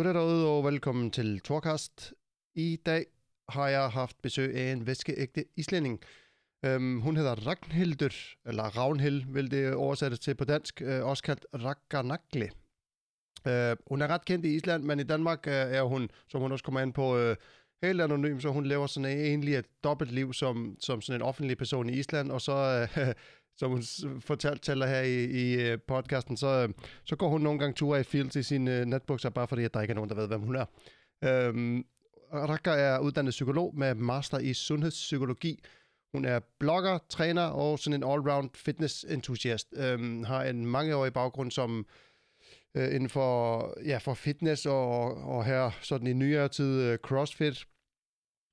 Goddag derude, og velkommen til Torkast. I dag har jeg haft besøg af en væskeægte islænding. Um, hun hedder Ragnhildur, eller Ravnhild vil det oversættes til på dansk, uh, også kaldt Rakkanakli. Uh, øh, hun er ret kendt i Island, men i Danmark uh, er hun, som hun også kommer ind på, uh, helt anonym, så hun lever sådan egentlig et dobbeltliv som, som sådan en offentlig person i Island, og så, uh, som hun fortalte her i, i øh, podcasten, så, øh, så går hun nogle gange ture i fields i sine øh, netbukser, bare fordi at der ikke er nogen, der ved, hvem hun er. Øhm, Raka er uddannet psykolog med master i sundhedspsykologi. Hun er blogger, træner og sådan en all-round fitness-entusiast. Øhm, har en mangeårig baggrund som øh, inden for, ja, for fitness og, og her sådan i nyere tid CrossFit.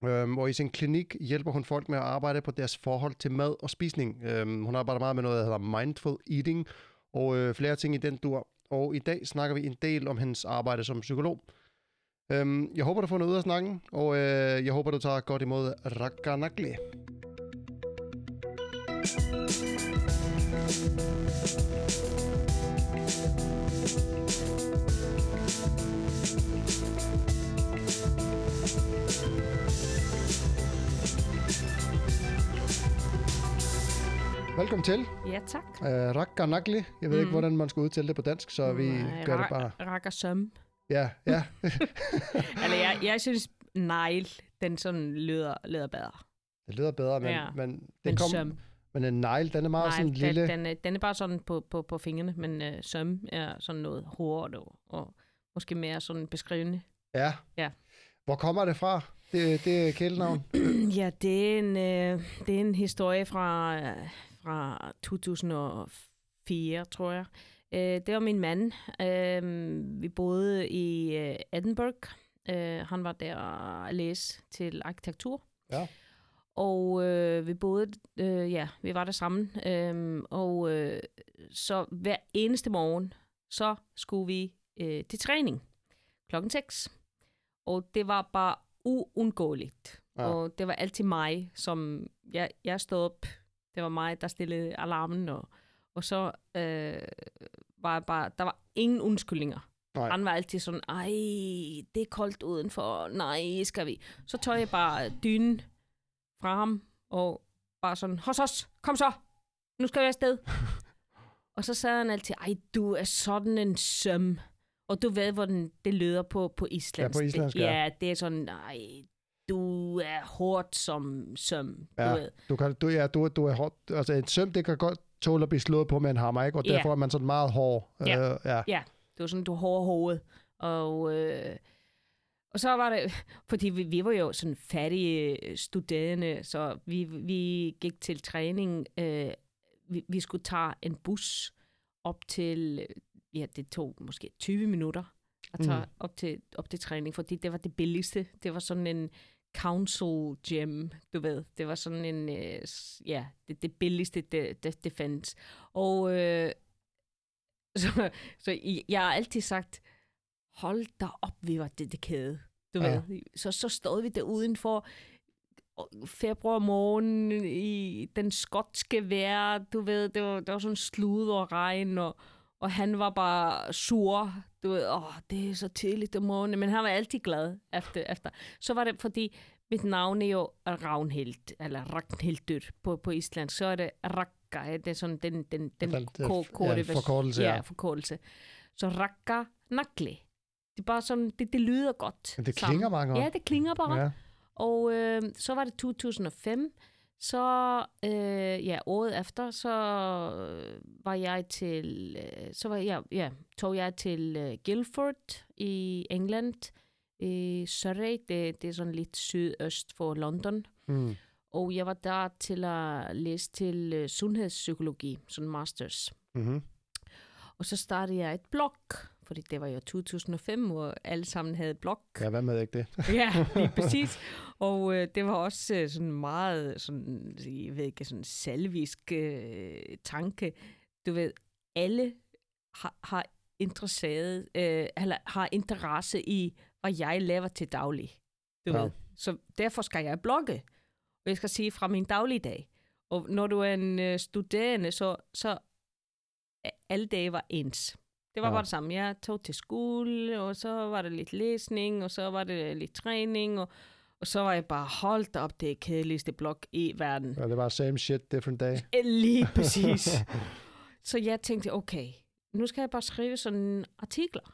Øhm, og i sin klinik hjælper hun folk med at arbejde på deres forhold til mad og spisning. Øhm, hun arbejder meget med noget, der hedder mindful eating og øh, flere ting i den dur. Og i dag snakker vi en del om hendes arbejde som psykolog. Øhm, jeg håber, du får noget ud af snakken, og øh, jeg håber, du tager godt imod Rakkanakli. Velkommen til. Ja, tak. Uh, Rakkanakli. Jeg ved mm. ikke, hvordan man skal udtale det på dansk, så vi Nej, gør det bare. Rakker søm. Ja, ja. Eller jeg, jeg synes, negl, den sådan lyder, lyder bedre. det lyder bedre, men, Ja. men, det Men kom, søm. men en negl, den er meget sådan Nej, lille. den, den, er- den er bare sådan på, på, på fingrene, men øh, søm er sådan noget hårdt og, og måske mere sådan beskrivende. Ja. Ja. Hvor kommer det fra? Det, det er kælenavn. Ja, det er en, øh, det er en historie fra, øh, fra 2004, tror jeg. Øh, det var min mand. Øh, vi boede i øh, Edinburgh. Øh, han var der at læse til arkitektur. Ja. Og øh, vi boede, øh, ja, vi var der sammen. Øh, og øh, så hver eneste morgen, så skulle vi øh, til træning klokken 6. Og det var bare uundgåeligt. Ja. Og det var altid mig, som jeg, jeg stod op. Det var mig, der stillede alarmen, og, og så øh, var jeg bare, der var ingen undskyldninger. Nej. Han var altid sådan, ej, det er koldt udenfor, nej, skal vi. Så tog jeg bare dynen fra ham, og bare sådan, hos os, kom så, nu skal vi afsted. og så sagde han altid, ej, du er sådan en søm. Og du ved, hvordan det lyder på, på islandsk. Ja, på islandsk, det, ja. ja. det er sådan, nej, du er hårdt som søm, Ja. du ved. Du, kan, du, ja, du, du er hård. Altså, en søm, det kan godt tåle at blive slået på med en hammer, ikke? Og Ja. derfor er man sådan meget hård. Ja. Øh, ja. Ja, det var sådan, du hårde hoved. Og, øh, og så var det, fordi vi, vi var jo sådan fattige studerende, så vi, vi gik til træning. Øh, vi, vi skulle tage en bus op til, ja, det tog måske 20 minutter at tage Mm. op, til, op til træning, fordi det var det billigste. Det var sådan en council gym, du ved. Det var sådan en, øh, ja, det, det billigste, det, det, det fandt. Og øh, så, så jeg har altid sagt, hold da op, vi var dedikerede. Du Ja. ved. Så, så stod vi der udenfor februar morgen i den skotske vejr, du ved, det var, det var sådan slud og regn, og, og han var bare sur, du ved, åh, det er så tidligt om morgenen, men han var altid glad efter, efter. Så var det, fordi mit navn er jo Ravnhild, eller Ragnhildur på, på island, så er det Rakka, det er sådan den, den, den Den- den- ko- korte ja, forkortelse, ja. Ja, forkortelse. Så Rakka Nakli. Det er bare sådan, det, det lyder godt. Men det sammen. klinger mange år. Ja, det klinger bare. Ja. Og øh, så var det 2005, så øh, ja, året efter, så øh, var jeg til, øh, så var jeg, ja, tog jeg til øh, Guildford i England, i Surrey, det, det er sådan lidt sydøst for London. Mm. Og jeg var der til at læse til øh, sundhedspsykologi, sådan masters. Mm-hmm. Og så startede jeg et blog, fordi det var jo 2005, hvor alle sammen havde blog. Ja, hvad med ikke det? Ja, lige præcis. Og øh, det var også øh, sådan meget, sådan, jeg ved ikke, sådan salvisk øh, tanke. Du ved, alle har, har interesseret, øh, eller har interesse i, hvad jeg laver til daglig. Du Ja. ved. Så derfor skal jeg blogge, og jeg skal sige fra min dagligdag. Og når du er en øh, studerende, så, så alle dage var ens. Det var Ja. bare det samme. Jeg tog til skole, og så var det lidt læsning, og så var det lidt træning, og, og så var jeg bare holdt op det kedeligste blog i verden. Ja, det var same shit, different day. Lige præcis. så jeg tænkte, okay, nu skal jeg bare skrive sådan artikler.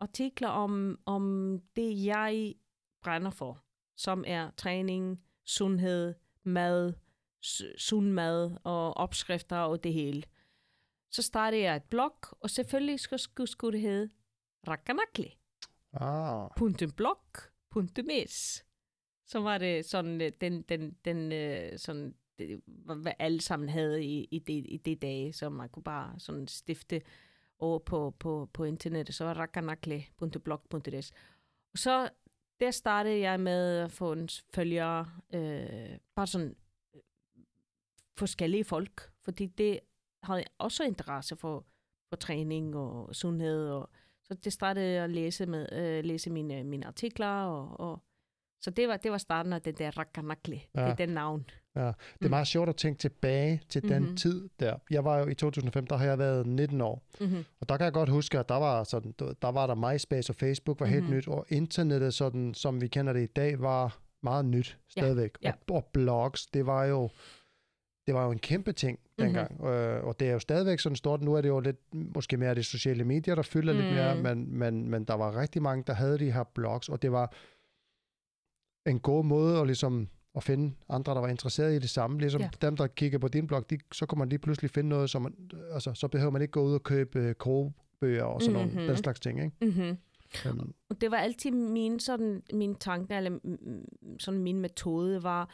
Artikler om, om det, jeg brænder for, som er træning, sundhed, mad, sund mad og opskrifter og det hele. Så startede jeg et blog, og selvfølgelig skulle, skulle, skulle det hedde Rakanakli Ah, blog.is. Så var det sådan, øh, den, den, den øh, sådan, det, hvad alle sammen havde i, i, det, i det dage, så man kunne bare sådan stifte over på, på, på internettet. Så var rakanakle.blog.is. Og så der startede jeg med at få en følgere, øh, bare sådan øh, forskellige folk, fordi det havde også interesse for, for træning og sundhed og så det startede jeg at læse, med, øh, læse mine, mine artikler, og, og så det var, det var starten af det der Rakanakli. Ja. Det Ja. er den navn. det er Mm. meget sjovt at tænke tilbage til den Mhm. tid der. Jeg var jo i 2005, der har jeg været 19 år. Mm-hmm. Og der kan jeg godt huske, at der var, sådan, der var der MySpace og Facebook var helt Mhm. nyt, og internettet, sådan, som vi kender det i dag, var meget nyt Ja, stadigvæk. ja. Og, og blogs, det var jo det var jo en kæmpe ting Mhm. dengang, mm-hmm. øh, og det er jo stadigvæk sådan stort. Nu er det jo lidt, måske mere de sociale medier, der fylder mm. lidt mere, Mm. men, men, men der var rigtig mange, der havde de her blogs, og det var en god måde at ligesom at finde andre, der var interesseret i det samme. Ligesom Ja. dem, der kigger på din blog, de, så kan man lige pludselig finde noget, som man, altså, så behøver man ikke gå ud og købe øh, kogebøger og sådan mm-hmm. Mhm. noget, den slags ting, ikke? Mm-hmm. Um, Og det var altid min, sådan, min tanke, eller sådan min metode var,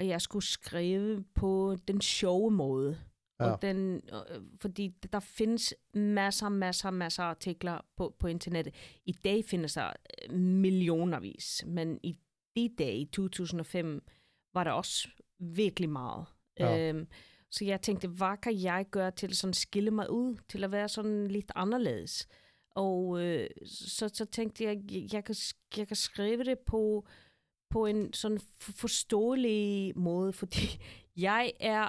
at jeg skulle skrive på den sjove måde. Ja. Og den, øh, fordi der findes masser, masser, masser af artikler på, på internettet. I dag findes der øh, millionervis, men i de dage, i 2005, var der også virkelig meget. Ja. Øhm, så jeg tænkte, hvad kan jeg gøre til at sådan skille mig ud, til at være sådan lidt anderledes? Og øh, så, så tænkte jeg, jeg, jeg, kan, jeg kan skrive det på, på en sådan forståelig måde, fordi jeg er,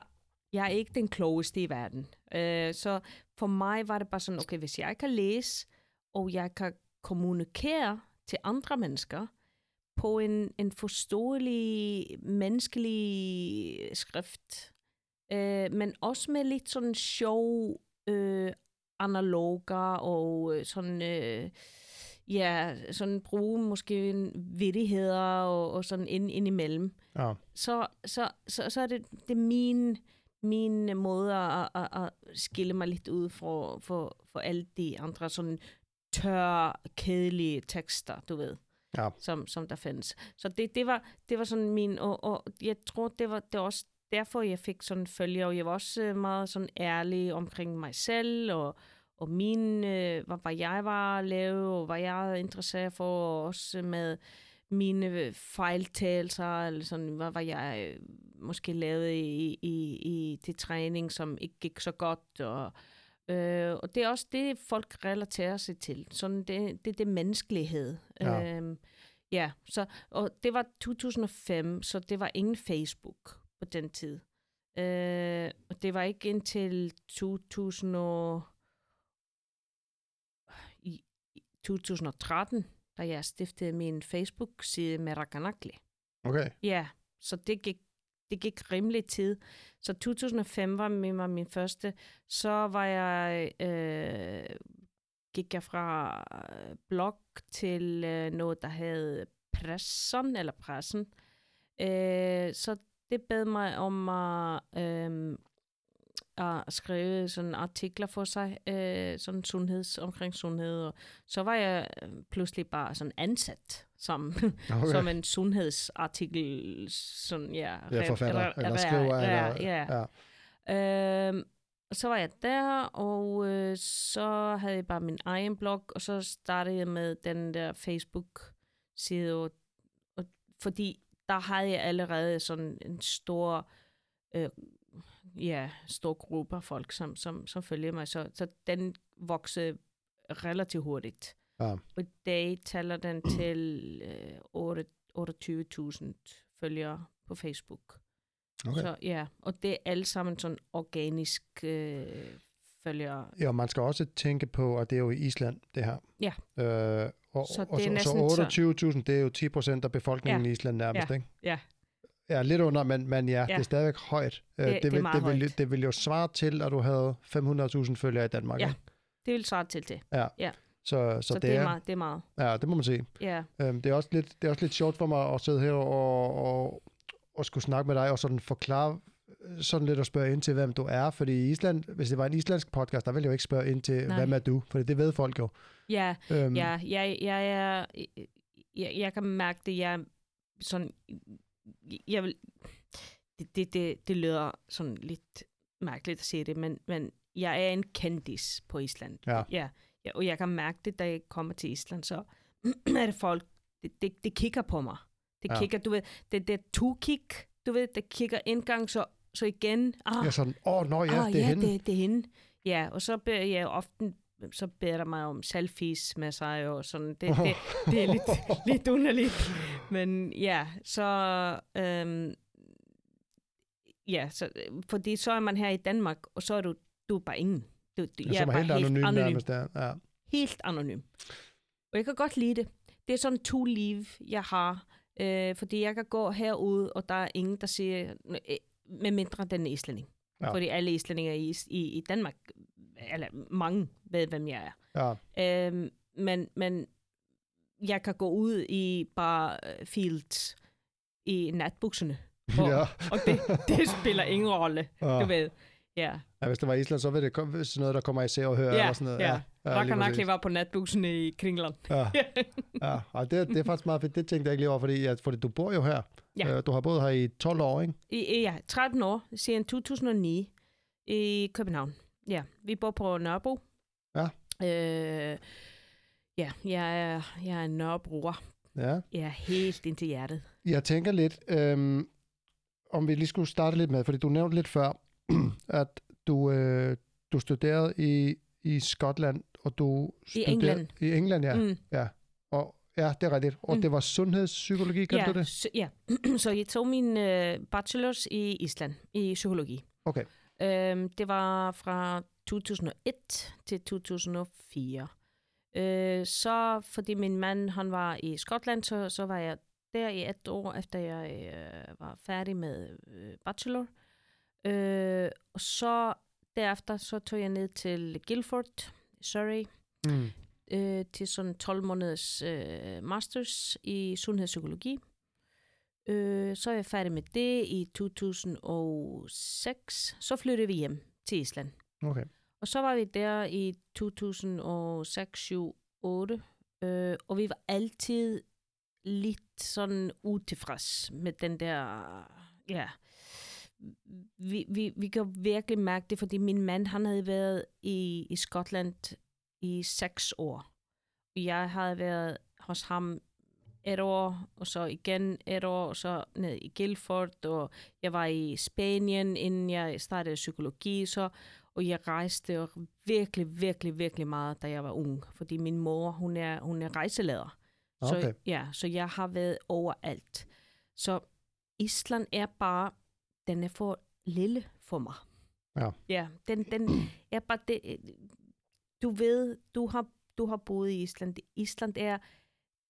jeg er ikke den klogeste i verden. Øh, så for mig var det bare sådan, okay, hvis jeg kan læse, og jeg kan kommunikere til andre mennesker på en, en forståelig, menneskelig skrift, øh, men også med lidt sådan sjov øh, analoger og øh, sådan, øh, ja, sådan bruge måske vittigheder og, og sådan ind, ind imellem. ja. Så, så, så, så er det, det er min, min måde at, at, at skille mig lidt ud for, for, for alle de andre sådan tørre, kedelige tekster, du ved Ja. som, som der findes. Så det, det, var, det var sådan min, og, og jeg tror, det var, det var også derfor, jeg fik sådan følge, og jeg var også øh, meget sådan ærlig omkring mig selv, og, og min, øh, hvad, hvad jeg var lave, og hvad jeg er interesseret for, og også med mine øh, fejltagelser, eller sådan, hvad, hvad jeg øh, måske lavede i, i, i til træning, som ikke gik så godt, og Øh, og det er også det, folk relaterer sig til. Sådan det, det, det menneskelighed. Ja. Øhm, ja, så, og det var 2005, så det var ingen Facebook på den tid. Øh, og det var ikke indtil 2000 og, i, i 2013, da jeg stiftede min Facebook-side med Rakanakli. Okay. Ja, så det gik, det gik rimelig tid. Så 2005 var min, var min første. Så var jeg, øh, gik jeg fra øh, blog til øh, noget, der hed pressen, eller pressen. Øh, så det bad mig om at, øh, at skrive sådan artikler for sig, øh, sådan sundheds, omkring sundhed. Og så var jeg øh, pludselig bare sådan ansat som okay. som en sundhedsartikel, sådan, ja. Ja, forfatter, eller re- skriver, ja, eller... ja. ja. Øhm, så var jeg der, og øh, så havde jeg bare min egen blog, og så startede jeg med den der Facebook-side, og, og, fordi der havde jeg allerede sådan en stor, øh, ja, stor gruppe af folk, som, som, som følger mig, så, så den voksede relativt hurtigt. Ja. Og i dag tæller den til øh, otte- 28.000 følgere på Facebook. Okay. Så ja, og det er alle sammen sådan organisk øh, følgere. Ja, man skal også tænke på, at det er jo i Island, det her. Ja. Øh, og, Så og det er så, så- så 28.000, det er jo 10 procent af befolkningen Ja. i Island nærmest, Ja. ikke? Ja. Ja, lidt under, men, men ja, Ja. det er stadigvæk højt. Øh, Det- det er vil, det, vil, højt. det vil jo svare til, at du havde 500.000 følgere i Danmark, Ja. ikke? Det vil svare til det. Så, så, Så, det, det, er er, meget. Det er meget. ja, det må man sige. Ja. Øhm, det, er også lidt, det er også lidt sjovt for mig at sidde her og, og, og skulle snakke med dig og sådan forklare øh, sådan lidt at spørge ind til, hvem du er. Fordi i Island, hvis det var en islandsk podcast, der ville jeg jo ikke spørge ind til, Nej. hvem er du? For det ved folk jo. Ja, Øhm, ja, jeg, jeg er... Jeg, jeg kan mærke det, jeg sådan... Jeg vil... Det, det, det, det lyder sådan lidt mærkeligt at sige det, men, men jeg er en kendis på Island. Ja. ja. ja og jeg kan mærke det, da jeg kommer til Island, så er det folk, det, det, det kigger på mig. Det Ja. kigger, du ved, det, det er to-kig, du ved, det kigger en gang, så, så igen. Ah, er sådan, åh, oh, nå ja, ah, det er ja, hende. Det, det er hende. Ja, og så beder jeg ofte så beder der mig om selfies med sig og sådan. Det, det, det er lidt, lidt underligt. Men ja, så... Øhm, ja, så, fordi så er man her i Danmark, og så er du, du er bare ingen. Du, du, Ja, som er helt anonym, anonym. nærmest der. Ja. Helt anonym. Og jeg kan godt lide det. Det er sådan to liv, jeg har. Øh, fordi jeg kan gå herude, og der er ingen, der siger, med mindre den er islænding. Ja. Fordi alle islændinge i, i, i Danmark, eller mange ved, hvem jeg er. Ja. Øhm, men, men jeg kan gå ud i bare øh, fields i natbukserne. Og, ja. og det, det spiller ingen rolle, Ja. du ved. Ja, ja. hvis det var Island, så ville det komme sådan noget, der kommer i se og høre. ja, eller sådan noget. ja. ja præcis. nok var på natbukserne i Kringland. Ja, ja. Og det, det er faktisk meget fedt. Det tænkte jeg ikke lige over, fordi, at, fordi du bor jo her. Ja. Øh, Du har boet her i 12 år, ikke? I- ja, 13 år, siden 2009 i København. Ja, vi bor på Nørrebro. Ja. Øh, ja, jeg er, jeg er en Nørrebroer. Ja. Jeg er helt ind til hjertet. Jeg tænker lidt, øhm, om vi lige skulle starte lidt med, fordi du nævnte lidt før, at du, øh, du studerede i, i Skotland, og du studerede... England. I England, ja. Mm. Mm. Og, ja, det er rigtigt. Og Mm. det var sundhedspsykologi, kan ja, du det? Så, ja, så jeg tog min øh, bachelors i Island, i psykologi. Okay. Øhm, det var fra 2001 til 2004. Øh, så fordi min mand han var i Skotland, så, så var jeg der i et år, efter jeg øh, var færdig med øh, bachelor. Øh, og så derefter så tog jeg ned til Guildford, Surrey, Mm. øh, til sådan 12 måneders øh, masters i sundhedspsykologi. Øh, så er jeg færdig med det i 2006. Så flyttede vi hjem til Island. Okay. Og så var vi der i 2006, 7, 8. Øh, og vi var altid lidt sådan utilfreds med den der, ja, vi, vi, vi kan virkelig mærke det, fordi min mand, han havde været i, i Skotland i seks år. Jeg havde været hos ham et år, og så igen et år, og så ned i Guildford, og jeg var i Spanien, inden jeg startede psykologi, så, og jeg rejste virkelig, virkelig, virkelig meget, da jeg var ung, fordi min mor, hun er, hun er rejseleder. Okay. Så, ja, så jeg har været overalt. Så Island er bare, den er for lille for mig. Ja. Ja, den, den er bare, det, du ved, du har, du har boet i Island. Island er,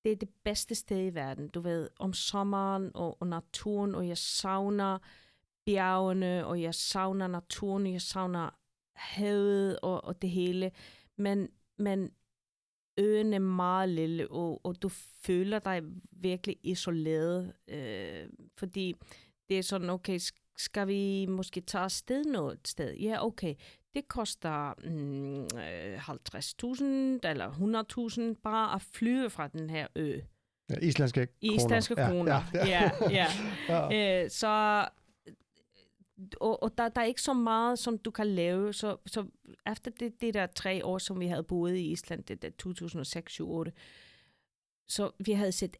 det er det bedste sted i verden. Du ved, om sommeren og, og naturen, og jeg savner bjergene, og jeg savner naturen, og jeg savner havet og, og det hele. Men, men øen er meget lille, og, og du føler dig virkelig isoleret, øh, fordi det er sådan, okay, skal vi måske tage afsted noget sted? Ja, okay. Det koster mm, øh, 50.000 eller 100.000 bare at flyve fra den her ø. Ja, islandske kroner. islandske kroner. Ja, ja, ja. ja. ja. Øh, så og, og der, der er ikke så meget, som du kan lave. Så, så efter det, det der tre år, som vi havde boet i Island, det der 2006 2008 så vi havde set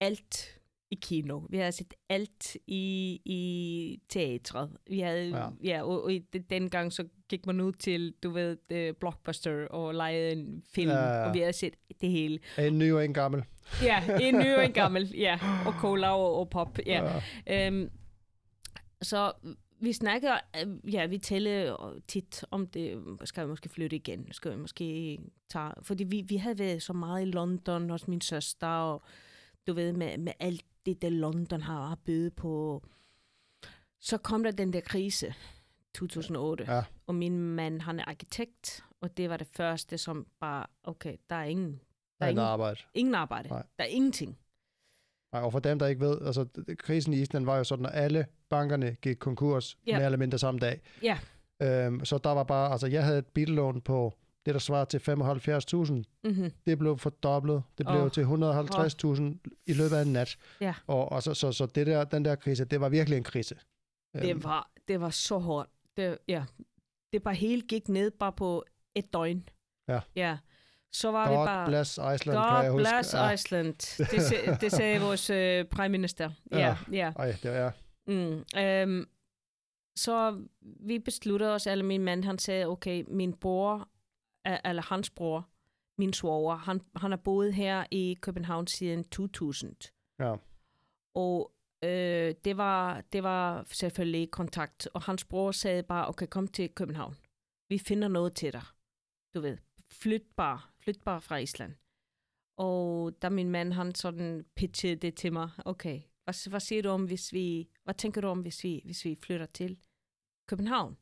alt i kino. Vi havde set alt i, i teatret. Vi havde, Ja. ja, og, og dengang så gik man ud til, du ved, uh, Blockbuster og lejede en film, Ja, og vi havde set det hele. En ny og en gammel. Ja, en ny og en gammel, ja. Og cola og, og pop, ja. Ja. Øhm, så vi snakker, øh, ja, vi taler tit om det, skal vi måske flytte igen, skal vi måske tage, fordi vi, vi havde været så meget i London hos min søster, og du ved, med, med alt det, der London har, har bydet på. Så kom der den der krise, 2008, Ja. og min mand, han er arkitekt, og det var det første, som bare, okay, der er ingen, der er ingen, arbejde. ingen arbejde, Nej. der er ingenting. Nej, og for dem, der ikke ved, altså krisen i Island var jo sådan, at alle bankerne gik konkurs Ja. mere eller mindre samme dag. Ja. Øhm, så der var bare, altså jeg havde et billån på det, der svarer til 75.000. Mm-hmm. Det blev fordoblet. Det blev oh. til 150.000 i løbet af en nat. Ja. Og, og så, så, så det der, den der krise, det var virkelig en krise. Øhm, Det var, det var så hårdt. Det, ja. det bare hele gik ned bare på et døgn. Ja. Ja. Så var God vi bare... bless Iceland, kan jeg God huske. bless ja. Iceland. Det, det sagde vores øh, prime minister. Ja, Ja. ja. Ej, det er, Mm, øhm, så vi besluttede os, eller min mand, han sagde, okay, min bror, eller hans bror, min svoger, han, han har boet her i København siden 2000. ja. Og øh, det, var, det var selvfølgelig kontakt. Og hans bror sagde bare, okay, kom til København. Vi finder noget til dig. Du ved, flyt bare. Flyt bare fra Island. Og da min mand, han sådan pitchede det til mig. Okay, hvad, hvad siger du om, hvis vi... Hvad tænker du om, hvis vi, hvis vi flytter til København?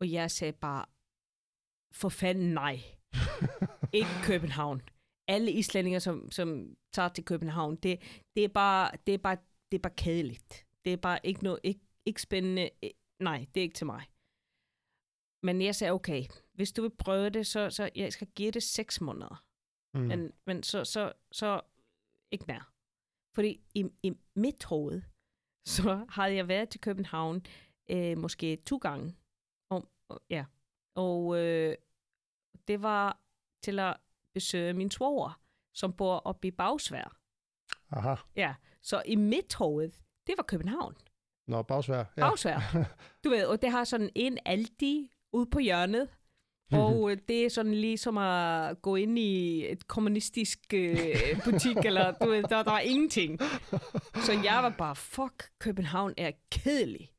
Og jeg sagde bare, for fanden nej. Ikke København. Alle islændinger, som, som tager til København, det, det er bare, det er bare, det er bare kedeligt. Det er bare ikke noget, ikke, ikke spændende. Nej, det er ikke til mig. Men jeg sagde, okay, hvis du vil prøve det, så, så jeg skal give det seks måneder. Mm. Men, men så, så, så ikke mere. Fordi i, i mit hoved, så havde jeg været til København øh, måske to gange. Og, ja. Og øh, det var til at besøge min svoger, som bor oppe i Bagsvær. Aha. Ja, så i mit hoved, det var København. Nå, bagsvær. Ja. Bagsvær. Du ved, og det har sådan en aldi ude på hjørnet. Og øh, det er sådan ligesom at gå ind i et kommunistisk øh, butik, eller du ved, der, der var ingenting. Så jeg var bare, fuck, København er kedelig.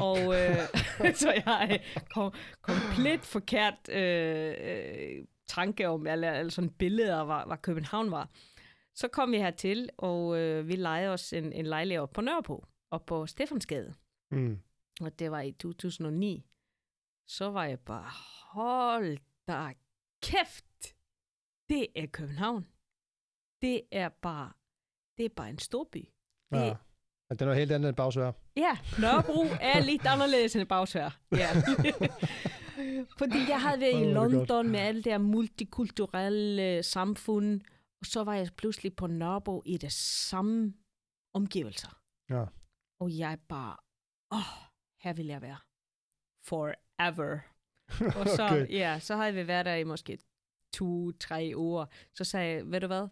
Og øh, så jeg øh, kom, komplet forkert øh, øh, tanke om, eller, eller sådan billeder hvad, hvad København var. Så kom vi hertil, og øh, vi lejede os en, en lejlighed op på Nørrebro, op på Stefansgade. Mm. Og det var i 2009. Så var jeg bare, hold da kæft, det er København. Det er bare, det er bare en stor by. Det, Ja. Men det er noget helt andet end bagsvær. Ja, Nørrebro er lidt anderledes end Bagsvær. Ja. Fordi jeg havde været Åh, i. London med alle der multikulturelle øh, samfund, og så var jeg pludselig på Nørrebro i det samme omgivelser. Ja. Og jeg bare, åh, oh, her vil jeg være. Forever. Og så, Okay. ja, så havde vi været der i måske to-tre uger. Så sagde jeg, ved du hvad,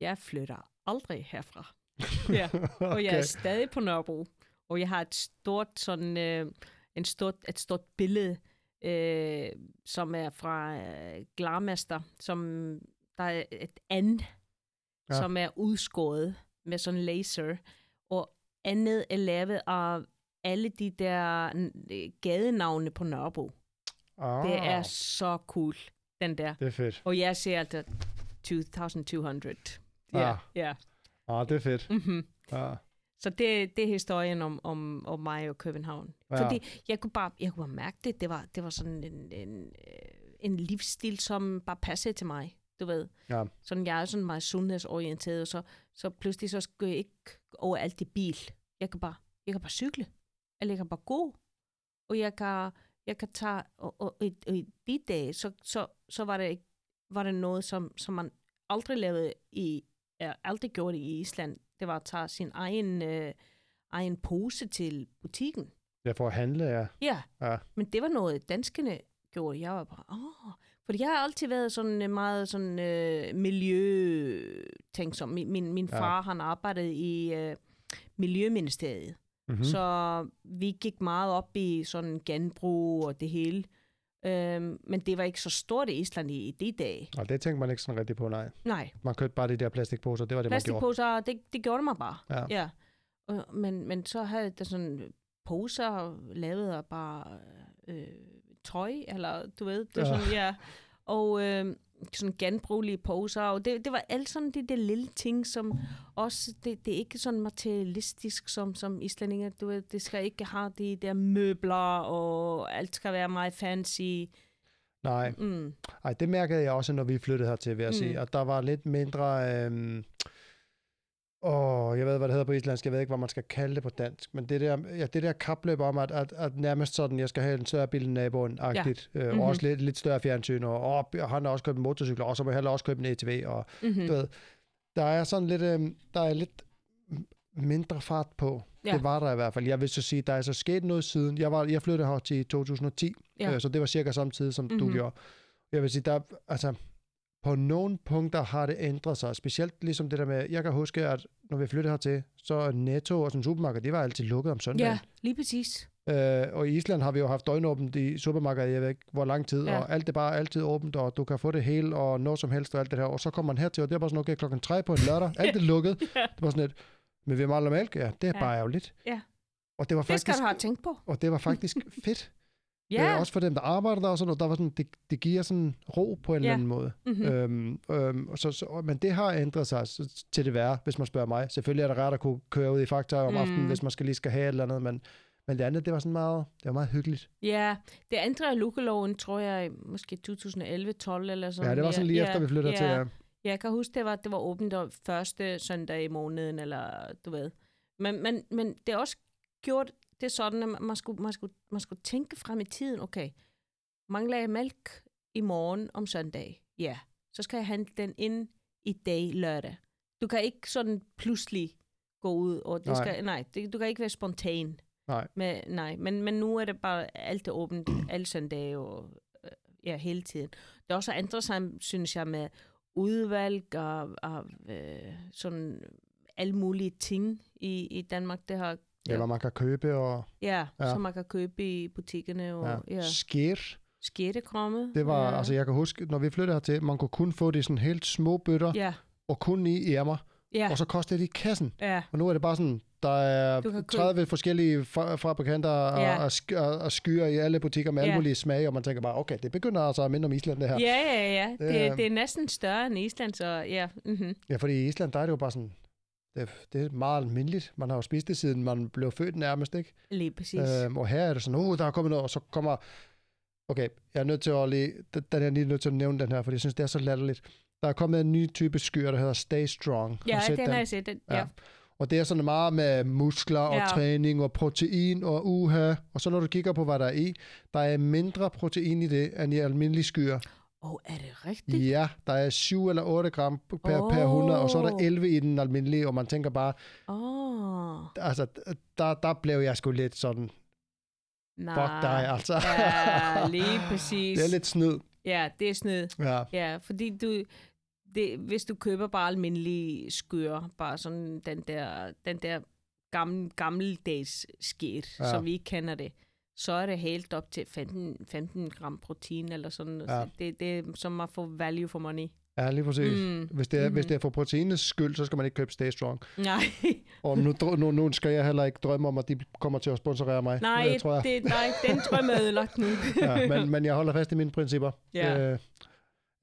jeg flytter aldrig herfra. Ja, og jeg er stadig på Nørrebro. Og jeg har et stort sådan, øh, en stort, et stort billede, øh, som er fra øh, Glarmester, som der er et and, Ja. ja. som er udskåret med sådan laser, og andet er lavet af alle de der øh, gadenavne på Nørrebro. ah, Det er så cool, den der. det er fedt. Og jeg ser altid 2200. Ja, Ah. ja. Ah, det er fedt. Mm-hmm. Ja. Så det, det er historien om, om, om mig og København. Ja. Fordi jeg kunne bare, jeg kunne bare mærke det. Det var, det var sådan en, en, øh, en livsstil, som bare passede til mig. Du ved. Ja. Sådan, jeg er sådan meget sundhedsorienteret, og så, så pludselig så skal jeg ikke over alt i bil. Jeg kan bare, jeg kan bare cykle. Eller jeg kan bare gå. Og jeg kan, jeg kan tage, og, og, og, i, og i de dage, så, så, så var, det, var det noget, som, som man aldrig lavede i, er aldrig gjort i Island. Det var at tage sin egen, øh, egen pose til butikken. Jeg får at handle, ja. Ja, Ja. men det var noget, danskerne gjorde. Jeg var bare, åh. Fordi jeg har altid været sådan øh, meget sådan øh, miljøtænksom. Min, min, min Ja. far, han arbejdede i øh, Miljøministeriet. Mm-hmm. Mm. Så vi gik meget op i sådan genbrug og det hele. Øhm, men det var ikke så stort i Island i, i de dage. Og det tænkte man ikke sådan rigtig på, nej. Nej, Man købte bare de der plastikposer, det var det, man gjorde. plastikposer, det, det gjorde man bare. Ja. ja. Og, men, men så havde det sådan poser lavet af bare øh, tøj, eller du ved, det er Ja. sådan, ja. Og øh, sådan genbrugelige poser, og det, det var alt sådan de der lille ting, som også, det, det er ikke sådan materialistisk som, som islændinge, du ved, det skal ikke have de der møbler, og alt skal være meget fancy. Nej, Mm. Ej, det mærkede jeg også, når vi flyttede hertil, vil jeg Mm. sige. At der var lidt mindre... Øhm, åh, jeg ved, hvad det hedder på islandsk. Jeg ved ikke, hvad man skal kalde det på dansk. Men det der, ja, det der kapløb om, at, at, at nærmest sådan, jeg skal have en større bil end naboen-agtigt. Ja. Øh, Mhm. Og også lidt, lidt større fjernsyn. Og, og han har også købt en motorcykel, og så må jeg heller også købe en ETV. Og, Mm-hmm. du ved, der er sådan lidt... Øhm, der er lidt mindre fart på. Ja. Det var der i hvert fald. Jeg vil så sige, der er så sket noget siden. Jeg, var, jeg flyttede her til 2010, Ja. øh, så det var cirka samme tid, som mm-hmm. du Mhm. gjorde. Jeg vil sige, der, altså, på nogle punkter har det ændret sig. Specielt ligesom det der med, jeg kan huske, at når vi flyttede hertil, så Netto og sådan supermarked, det var altid lukket om søndagen. Ja, lige præcis. Øh, og i Island har vi jo haft døgnåbent i supermarkedet, jeg ved ikke hvor lang tid, Ja. og alt er bare altid åbent, og du kan få det hele, og noget som helst og alt det her. Og så kommer man hertil, og det er bare sådan, okay, klokken tre på en lørdag, alt er lukket. Ja. Det var sådan et, men vi mangler mælk, ja, det er Ja. bare ærgerligt. Ja. Og det var Det skal faktisk, du have tænkt på. og det var faktisk fedt. Ja. Øh, også for dem, der arbejder der og sådan noget, der var sådan, det, det giver sådan ro på en Ja. eller anden måde. Mm-hmm. Øhm, øhm, og så, så, men det har ændret sig til det værre, hvis man spørger mig. Selvfølgelig er det rart at kunne køre ud i Fakta om Mm. aftenen, hvis man skal lige skal have et eller andet, men, men det andet, det var sådan meget, det var meget hyggeligt. Ja, det ændrede lukkeloven, tror jeg, måske 2011-12 eller sådan. Ja, det var sådan lige ja, efter, vi flyttede ja. til. Ja. Jeg kan huske, det var, det var åbent første søndag i måneden, eller du ved. Men, men, men det er også gjort det sådan, at man skulle, man, skulle, man skulle tænke frem i tiden, okay, mangler jeg mælk i morgen om søndag? Ja, så skal jeg hente den ind i dag lørdag. Du kan ikke sådan pludselig gå ud, og det Nej. skal, nej, det, du kan ikke være spontan. Nej. Med, nej, men, men nu er det bare alt er åbent, alle søndage og øh, ja, hele tiden. Det er også ændret sig, synes jeg, med udvalg og, og øh, sådan alle mulige ting i, i Danmark. Det har, ja, hvad man kan købe, og ja, Ja. som man kan købe i butikkerne og ja. ja. sker. skættekromme. Det var, ja. altså jeg kan huske, når vi flyttede hertil, man kunne kun få det i sådan helt små bøtter, Ja, og kun i ærmer, ja, og så kostede det i kassen. ja, Og nu er det bare sådan, der er Du kan købe- 30 forskellige fa- fabrikanter og, Ja. og, og, og skyer i alle butikker med alle Ja. mulige smage, og man tænker bare, okay, det begynder altså at minde om Island det her. ja, ja, ja. Det, Det, øh, det er næsten større end Island, så ja. Mm-hmm. Ja, fordi i Island, der er det jo bare sådan, det, det er meget almindeligt. Man har jo spist det, siden man blev født nærmest, ikke? Lige præcis. Øhm, og her er det sådan, oh, der er kommet noget, og så kommer... Okay, jeg er nødt til at lige... Den den er jeg lige nødt til at nævne den her, for jeg synes, det er så latterligt. Der er kommet en ny type skyer, der hedder Stay Strong. Har ja, du set den har jeg set. Den, ja. Ja. Og det er sådan meget med muskler og Ja. træning og protein og uha. Og så når du kigger på, hvad der er i, der er mindre protein i det, end i almindelige skyer. Åh, oh, er det rigtigt? Ja, der er 7 eller 8 gram per, per 100, og så er der Åh. 11 i den almindelige, og man tænker bare, oh, altså, der, der blev jeg sgu lidt sådan, nej. fuck dig, altså. Ja, lige præcis. det er lidt snyd. Ja, det er snyd. Ja, Ja, fordi du, det, hvis du køber bare almindelige skør, bare sådan den der, den der gamle, gammeldags skæt, ja. som vi ikke kender det, så er det helt op til 15, 15 gram protein eller sådan. Ja. Det, det er som at få value for money. ja lige præcis. Mm. Mm. Hvis, det er, mm-hmm. hvis Mhm. det er for proteinets skyld, så skal man ikke købe Stay Strong. Nej, Og nu, nu, nu skal jeg heller ikke drømme om, at de kommer til at sponsorere mig. nej, øh, tror jeg. det, nej den drøm er ødelagt nu. ja, men, men jeg holder fast i mine principper. Ja. Øh,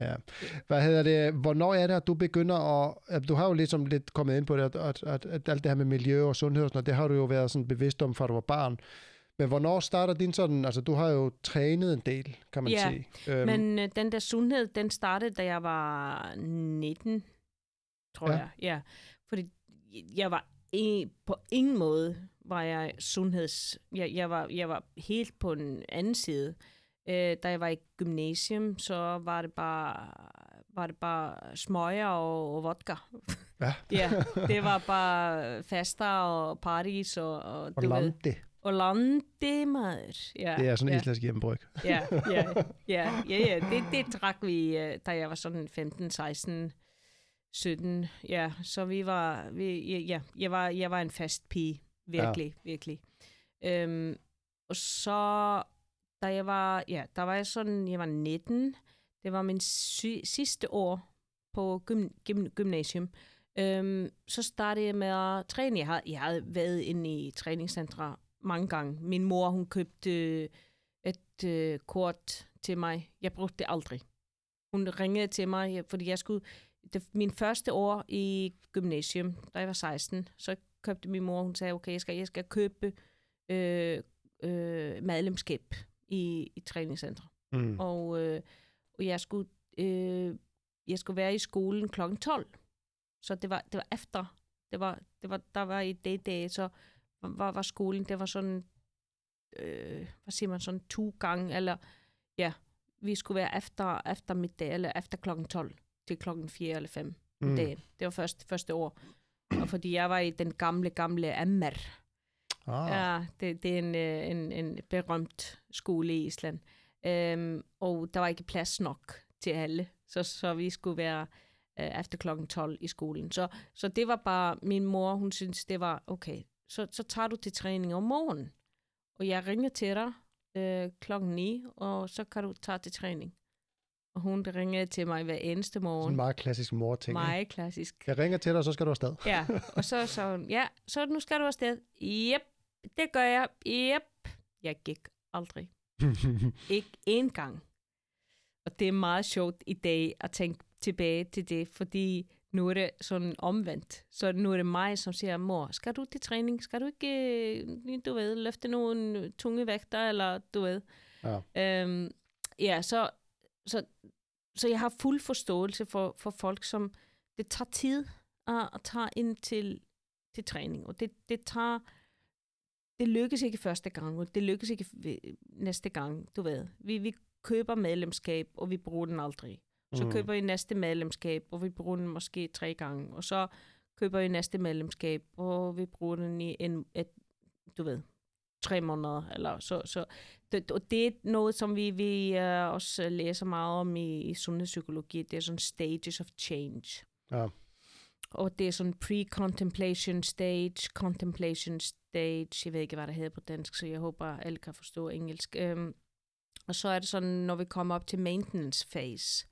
ja. Hvad hedder det? Hvornår er det, at du begynder at... at Du har jo ligesom lidt kommet ind på det, at, at, at, at alt det her med miljø og sundhed og sådan noget, det har du jo været sådan bevidst om, fra du var barn. Men hvornår starter din sådan... Altså, du har jo trænet en del, kan man Ja, sige. Øhm, Men øh, den der sundhed, den startede, da jeg var 19, tror Ja. jeg. Ja. Fordi jeg var på ingen måde var jeg sundheds... Jeg, jeg, var, jeg var helt på en anden side. Øh, da jeg var i gymnasium, så var det bare var det bare smøger og, og vodka. Ja. ja, det var bare fester og parties og, og, og du ved, lande, og lande, mad. Ja, det er sådan en ja. islandsk hjemmebryg. Ja, ja, ja, ja, ja. Det, det drak vi, øh, da jeg var sådan 15, 16, 17. Ja, så vi var, vi, ja, ja, jeg var, jeg var en fast pige. Virkelig, ja. virkelig. Øhm, og så, da jeg var, ja, der var jeg sådan, jeg var 19. Det var min sy- sidste år på gym, gym, gymnasium. Øhm, så startede jeg med at træne. Jeg havde, jeg havde været inde i træningscentre mange gange. Min mor, hun købte et øh, kort til mig. Jeg brugte det aldrig. Hun ringede til mig, fordi jeg skulle... Det, min første år i gymnasium, da jeg var 16, så købte min mor, hun sagde, okay, jeg skal, jeg skal købe øh, øh, medlemskab i, i træningscenter. Mm. Og, øh, og jeg skulle øh, jeg skulle være i skolen kl. 12. Så det var, det var efter. Det var, det var, der var i det dag, så var, var skolen, det var sådan, øh, hvad siger man, sådan to gange, eller ja, vi skulle være efter, efter middag, eller efter klokken 12 til klokken 4 eller 5 Mm. dagen. Det var første, første år. Og fordi jeg var i den gamle, gamle MR. Ah. Ja, det, det er en, øh, en, en berømt skole i Island. Øhm, og der var ikke plads nok til alle, så, så vi skulle være øh, efter klokken 12 i skolen. Så, så det var bare, min mor, hun synes, det var, okay, så, så tager du til træning om morgenen. Og jeg ringer til dig øh, klokken 9, og så kan du tage til træning. Og hun ringede til mig hver eneste Sådan en morgen. meget klassisk mor-ting. ikke? Meget klassisk. Jeg ringer til dig, og så skal du afsted. Ja, og så sa hun, ja, så nu skal du afsted. Jep, det gør jeg. Jep. Jeg gik aldrig. Ikke én gang. Og det er meget sjovt i dag at tænke tilbage til det, fordi nu er det sådan omvendt. Så nu er det mig, som siger, mor, skal du til træning? Skal du ikke, øh, du ved, løfte nogle tunge vægter, eller du ved. Ja. Øhm, ja, så, så, så jeg har fuld forståelse for, for folk, som det tager tid at, at tage ind til, til træning. Og det, det tager, det lykkes ikke første gang, og det lykkes ikke ved- næste gang, du ved. Vi, vi køber medlemskab, og vi bruger den aldrig. Så Mm. køber vi næste medlemskab, og vi bruger den måske tre gange. Og så køber vi næste medlemskab, og vi bruger den i en, et, du ved, tre måneder. Eller så, så det, og det er noget, som vi, vi uh, også læser meget om i, i sundhedspsykologi. Det er sådan stages of change. Ja. Og det er sådan pre-contemplation stage, contemplation stage. Jeg ved ikke, hvad det hedder på dansk, så jeg håber, alle kan forstå engelsk. Um, og så er det sådan, når vi kommer op til maintenance phase,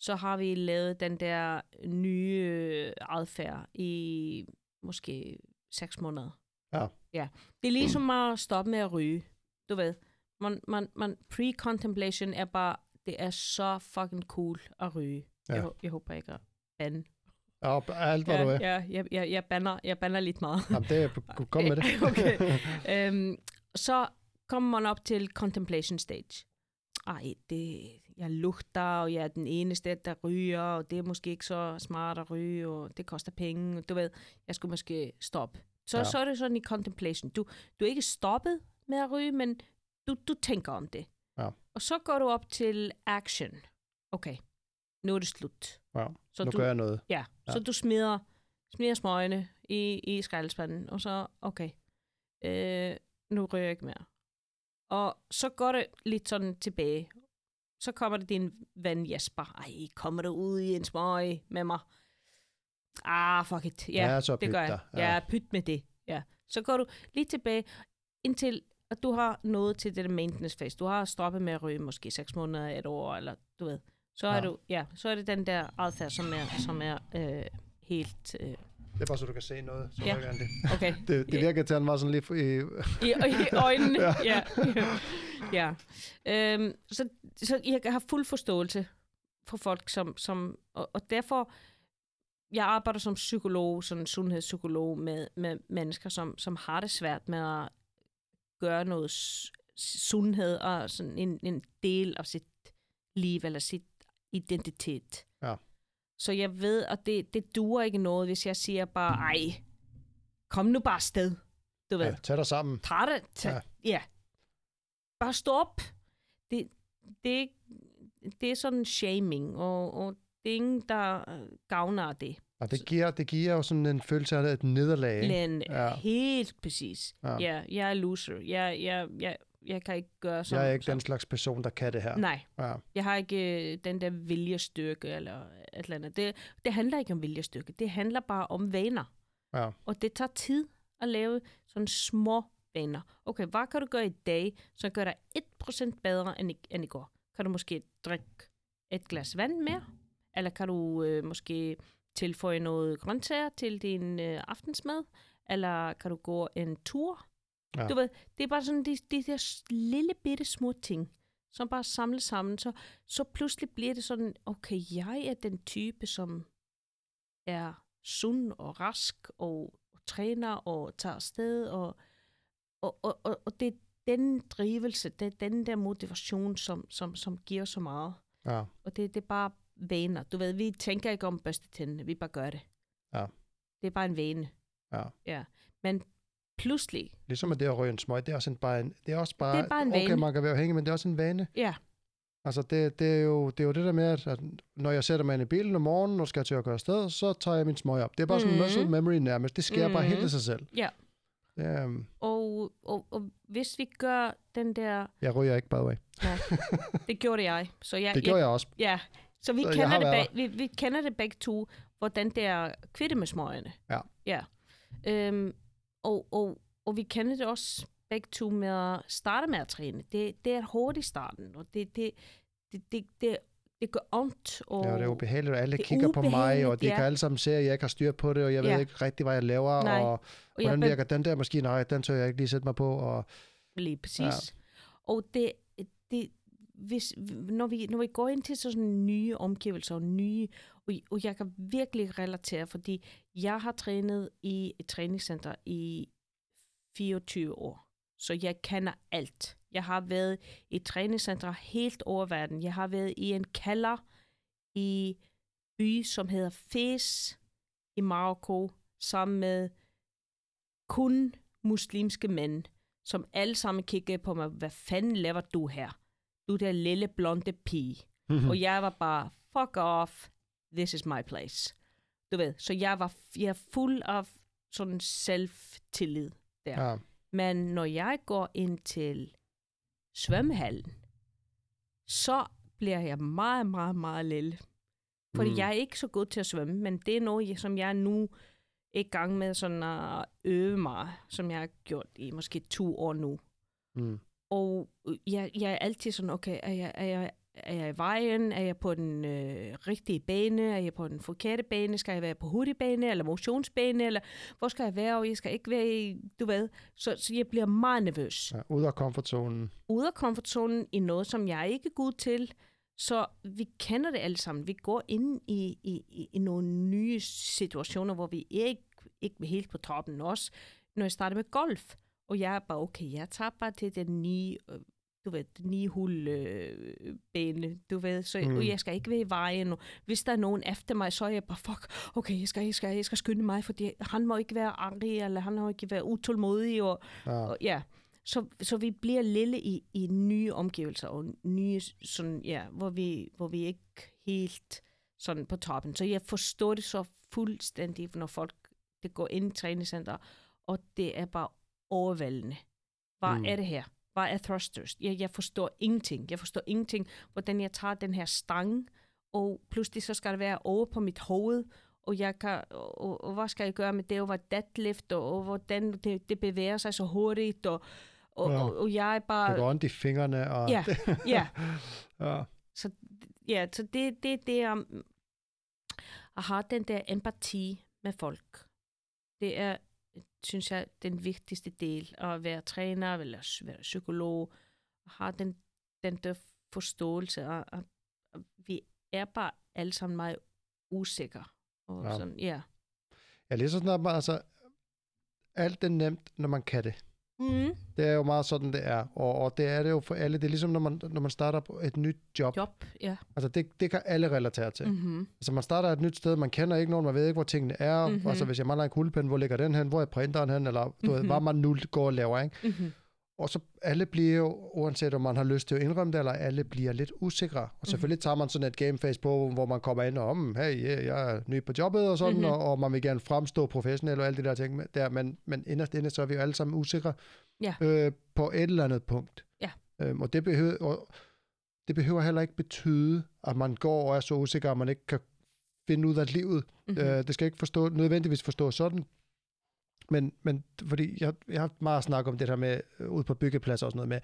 så har vi lavet den der nye øh, adfærd i måske seks måneder. Ja. Ja. Det er ligesom at stoppe med at ryge. Du ved, man, man, man, pre-contemplation er bare, det er så fucking cool at ryge. Ja. Jeg, jeg håber ikke at bande. Ja, alt, hvad ja, du er. Ja, jeg, jeg, jeg, banner, jeg banner lidt meget. Jamen, det er, kom med det. okay. øhm, så kommer man op til contemplation stage. Ej, det, jeg lugter, og jeg er den eneste, der ryger, og det er måske ikke så smart at ryge, og det koster penge, og du ved, jeg skulle måske stoppe. Så, Ja. så er det sådan i contemplation. Du, du er ikke stoppet med at ryge, men du, du tænker om det. Ja. Og så går du op til action. Okay, nu er det slut. Ja, Så nu du, gør jeg noget. Ja, Ja. så du smider, smider smøgene i, i skraldespanden, og så, okay, øh, nu ryger jeg ikke mere. Og så går det lidt sådan tilbage. Så kommer det din ven Jesper. Ej, kommer du ud i en smøg med mig? Ah, fuck it. Ja, Ja, så det gør jeg. Ja. ja, pyt med det. Ja. Så går du lidt tilbage, indtil at du har nået til det der maintenance phase. Du har stoppet med at ryge måske 6 måneder, et år, eller du ved. Så er, Ja. du, ja, så er det den der adfærd, som er, som er øh, helt... Øh, Det er bare så, du kan se noget. Så Ja. ja. det. okay. Det, det virker til, at han var sådan lidt... Øh, I, i øjnene. Ja. ja. ja. Øhm, så, så jeg har fuld forståelse for folk, som... som og, og derfor... Jeg arbejder som psykolog, sådan sundhedspsykolog, med, med mennesker, som, som har det svært med at gøre noget sundhed og sådan en, en del af sit liv eller sit identitet. Ja. Så jeg ved, at det, det duer ikke noget, hvis jeg siger bare, ej, kom nu bare afsted. Du ved ja, tag dig sammen. tager det. Tag, Ja. ja. Bare stop. Det, det, det er sådan shaming, og, og det er ingen, der øh, gavner det. Og det giver, det giver jo sådan en følelse af et nederlag. Men Ja. helt præcis. Ja. Ja. jeg er loser. Jeg, jeg, jeg, jeg kan ikke gøre sådan. Jeg er ikke den slags person, der kan det her. Nej, Ja. jeg har ikke øh, den der viljestyrke eller et eller andet. Det, det handler ikke om viljestyrke. Det handler bare om vaner. Ja. Og det tager tid at lave sådan små vaner. Okay, hvad kan du gøre i dag, så gør dig 1% bedre end i, end i går? Kan du måske drikke et glas vand mere? Eller kan du øh, måske tilføje noget grøntsager til din øh, aftensmad? Eller kan du gå en tur? Ja. Du ved, det er bare sådan de, de der lille bitte små ting, som bare samles sammen. Så, så pludselig bliver det sådan, okay, jeg er den type, som er sund og rask og, og træner og tager afsted. Og, og, og, og, og det er den drivelse, det er den der motivation, som, som, som giver så meget. Ja. Og det, det er bare vaner. Du ved, vi tænker ikke om børste tændene, vi bare gør det. Ja. Det er bare en vane. Ja. ja. Men pludselig, Ligesom at det at ryge en smøg, det er også en, bare en, det er også bare, Det er bare en okay, vane. man kan være afhængig, men det er også en vane. ja, Altså, det, det, er jo, det er jo det der med, at, at når jeg sætter mig ind i bilen om morgenen og skal til at køre afsted, så tager jeg min smøg op. Det er bare sådan en Mhm. muscle memory nærmest. Det sker bare helt Mhm. af sig selv. Ja. Er, um, og, og, og hvis vi gør den der... jeg ryger ikke, by the way. Det gjorde jeg. Så jeg, Det gjorde jeg også. Ja, så vi, Så jeg kender det bag, vi, vi kender det begge to, hvordan det er kvitte med smøgerne. Ja. ja. Øhm, og, og, og vi kender det også begge to med at starte med at træne. Det, det er hårdt i starten, og det, det, det, det, det, det gør ondt. Og, Ja, og det er ubehageligt, og alle er kigger på mig, og de ja. kan alle sammen se, at jeg ikke har styr på det, og jeg ved Ja. ikke rigtig, hvad jeg laver, Nej. og og hvordan virker den der maskine? Nej, den tør jeg ikke lige sætte mig på. Og, Lige præcis. Ja. Og det, det, hvis, når, vi, når vi går ind til sådan nye omgivelser og nye, og, og jeg kan virkelig relatere, fordi jeg har trænet i et træningscenter i 24 år, så jeg kender alt. Jeg har været i et træningscenter helt over verden. Jeg har været i en kalder i by, som hedder Fes i Marokko, sammen med kun muslimske mænd, som alle sammen kiggede på mig, hvad fanden laver du her? Du der lille blonde pige. Og jeg var bare, fuck off, this is my place. Du ved, så jeg var jeg fuld af sådan selvtillid der. ja. Men når jeg går ind til svømmehallen, så bliver jeg meget, meget, meget lille. Fordi Mm. jeg er ikke så god til at svømme, men det er noget, som jeg nu er i gang med sådan at øve mig, som jeg har gjort i måske to år nu. Mm. Og jeg, jeg er altid sådan, okay, er jeg, er jeg, er jeg i vejen? Er jeg på den øh, rigtige bane? Er jeg på den forkerte bane? Skal jeg være på hurtigbane eller motionsbane? Eller hvor skal jeg være? Og jeg skal ikke være i, du ved. Så, så jeg bliver meget nervøs. ja. Ud af komfortzonen. Ude af komfortzonen i noget, som jeg ikke er god til. Så vi kender det alle sammen. Vi går ind i, i, i, i nogle nye situationer, hvor vi ikke, ikke er helt på toppen. Også når jeg starter med golf. Og jeg er bare, okay, jeg tager bare til den nye, øh, du ved, hul øh, du ved, så Mm. jeg skal ikke være i vejen, hvis der er nogen efter mig, så er jeg bare, fuck, okay, jeg skal, jeg skal, jeg skal skynde mig, fordi han må ikke være angrig, eller han må ikke være utålmodig, og, Ja. og ja, så, så vi bliver lille i, i nye omgivelser, og nye, sådan, ja, hvor vi, hvor vi ikke helt sådan på toppen. Så jeg forstår det så fuldstændig, når folk det går ind i træningscenter, og det er bare overvældende. Hvad mm. er det her? Hvad er thrusters? Jeg, jeg forstår ingenting. Jeg forstår ingenting, hvordan jeg tager den her stang, og pludselig så skal det være over på mit hoved, og, jeg kan, og, og hvad skal jeg gøre med det, og hvad deadlift, og, og hvordan det, det bevæger sig så hurtigt, og, og, Ja. og, og jeg er Det bare... går ondt i fingrene. Og, Ja, ja. ja. Ja, så det, det, det er um, at have den der empati med folk. Det er, synes jeg, den vigtigste del at være træner eller være psykolog. At have den, den der forståelse af, at, at vi er bare alle sammen meget usikre. Og Ja. ja. sådan, ja. ja, lige så snart man, altså, alt er nemt, når man kan det. Mm. Det er jo meget sådan, det er. Og, og det er det jo for alle. Det er ligesom, når man, når man starter på et nyt job. Job, ja. Altså, det, det kan alle relatere til. Mm. Mm-hmm. Altså, man starter et nyt sted, man kender ikke nogen, man ved ikke, hvor tingene er. Mm-hmm. Mhm. Altså, hvis jeg mangler en kuglepen, hvor ligger den hen? Hvor er printeren hen? Eller, du mm-hmm. ved, Mhm. hvad man nu går og laver, ikke? Mm-hmm. Og så alle bliver jo, uanset om man har lyst til at indrømme det, eller alle bliver lidt usikre. Og selvfølgelig tager man sådan et gameface på, hvor man kommer ind og om, hey, yeah, jeg er ny på jobbet og sådan, Mhm. mm-hmm. og, og man vil gerne fremstå professionel og alle de der ting der, men, men inderst inde, så er vi jo alle sammen usikre Ja. øh, på et eller andet punkt. Ja. Øhm, og, det behøver, og det behøver heller ikke betyde, at man går og er så usikker, at man ikke kan finde ud af livet. Mm-hmm. Øh, det skal ikke forstå, nødvendigvis forstå sådan. Men, men fordi jeg, jeg har meget snakket om det her med, øh, ude på byggepladser og sådan noget med,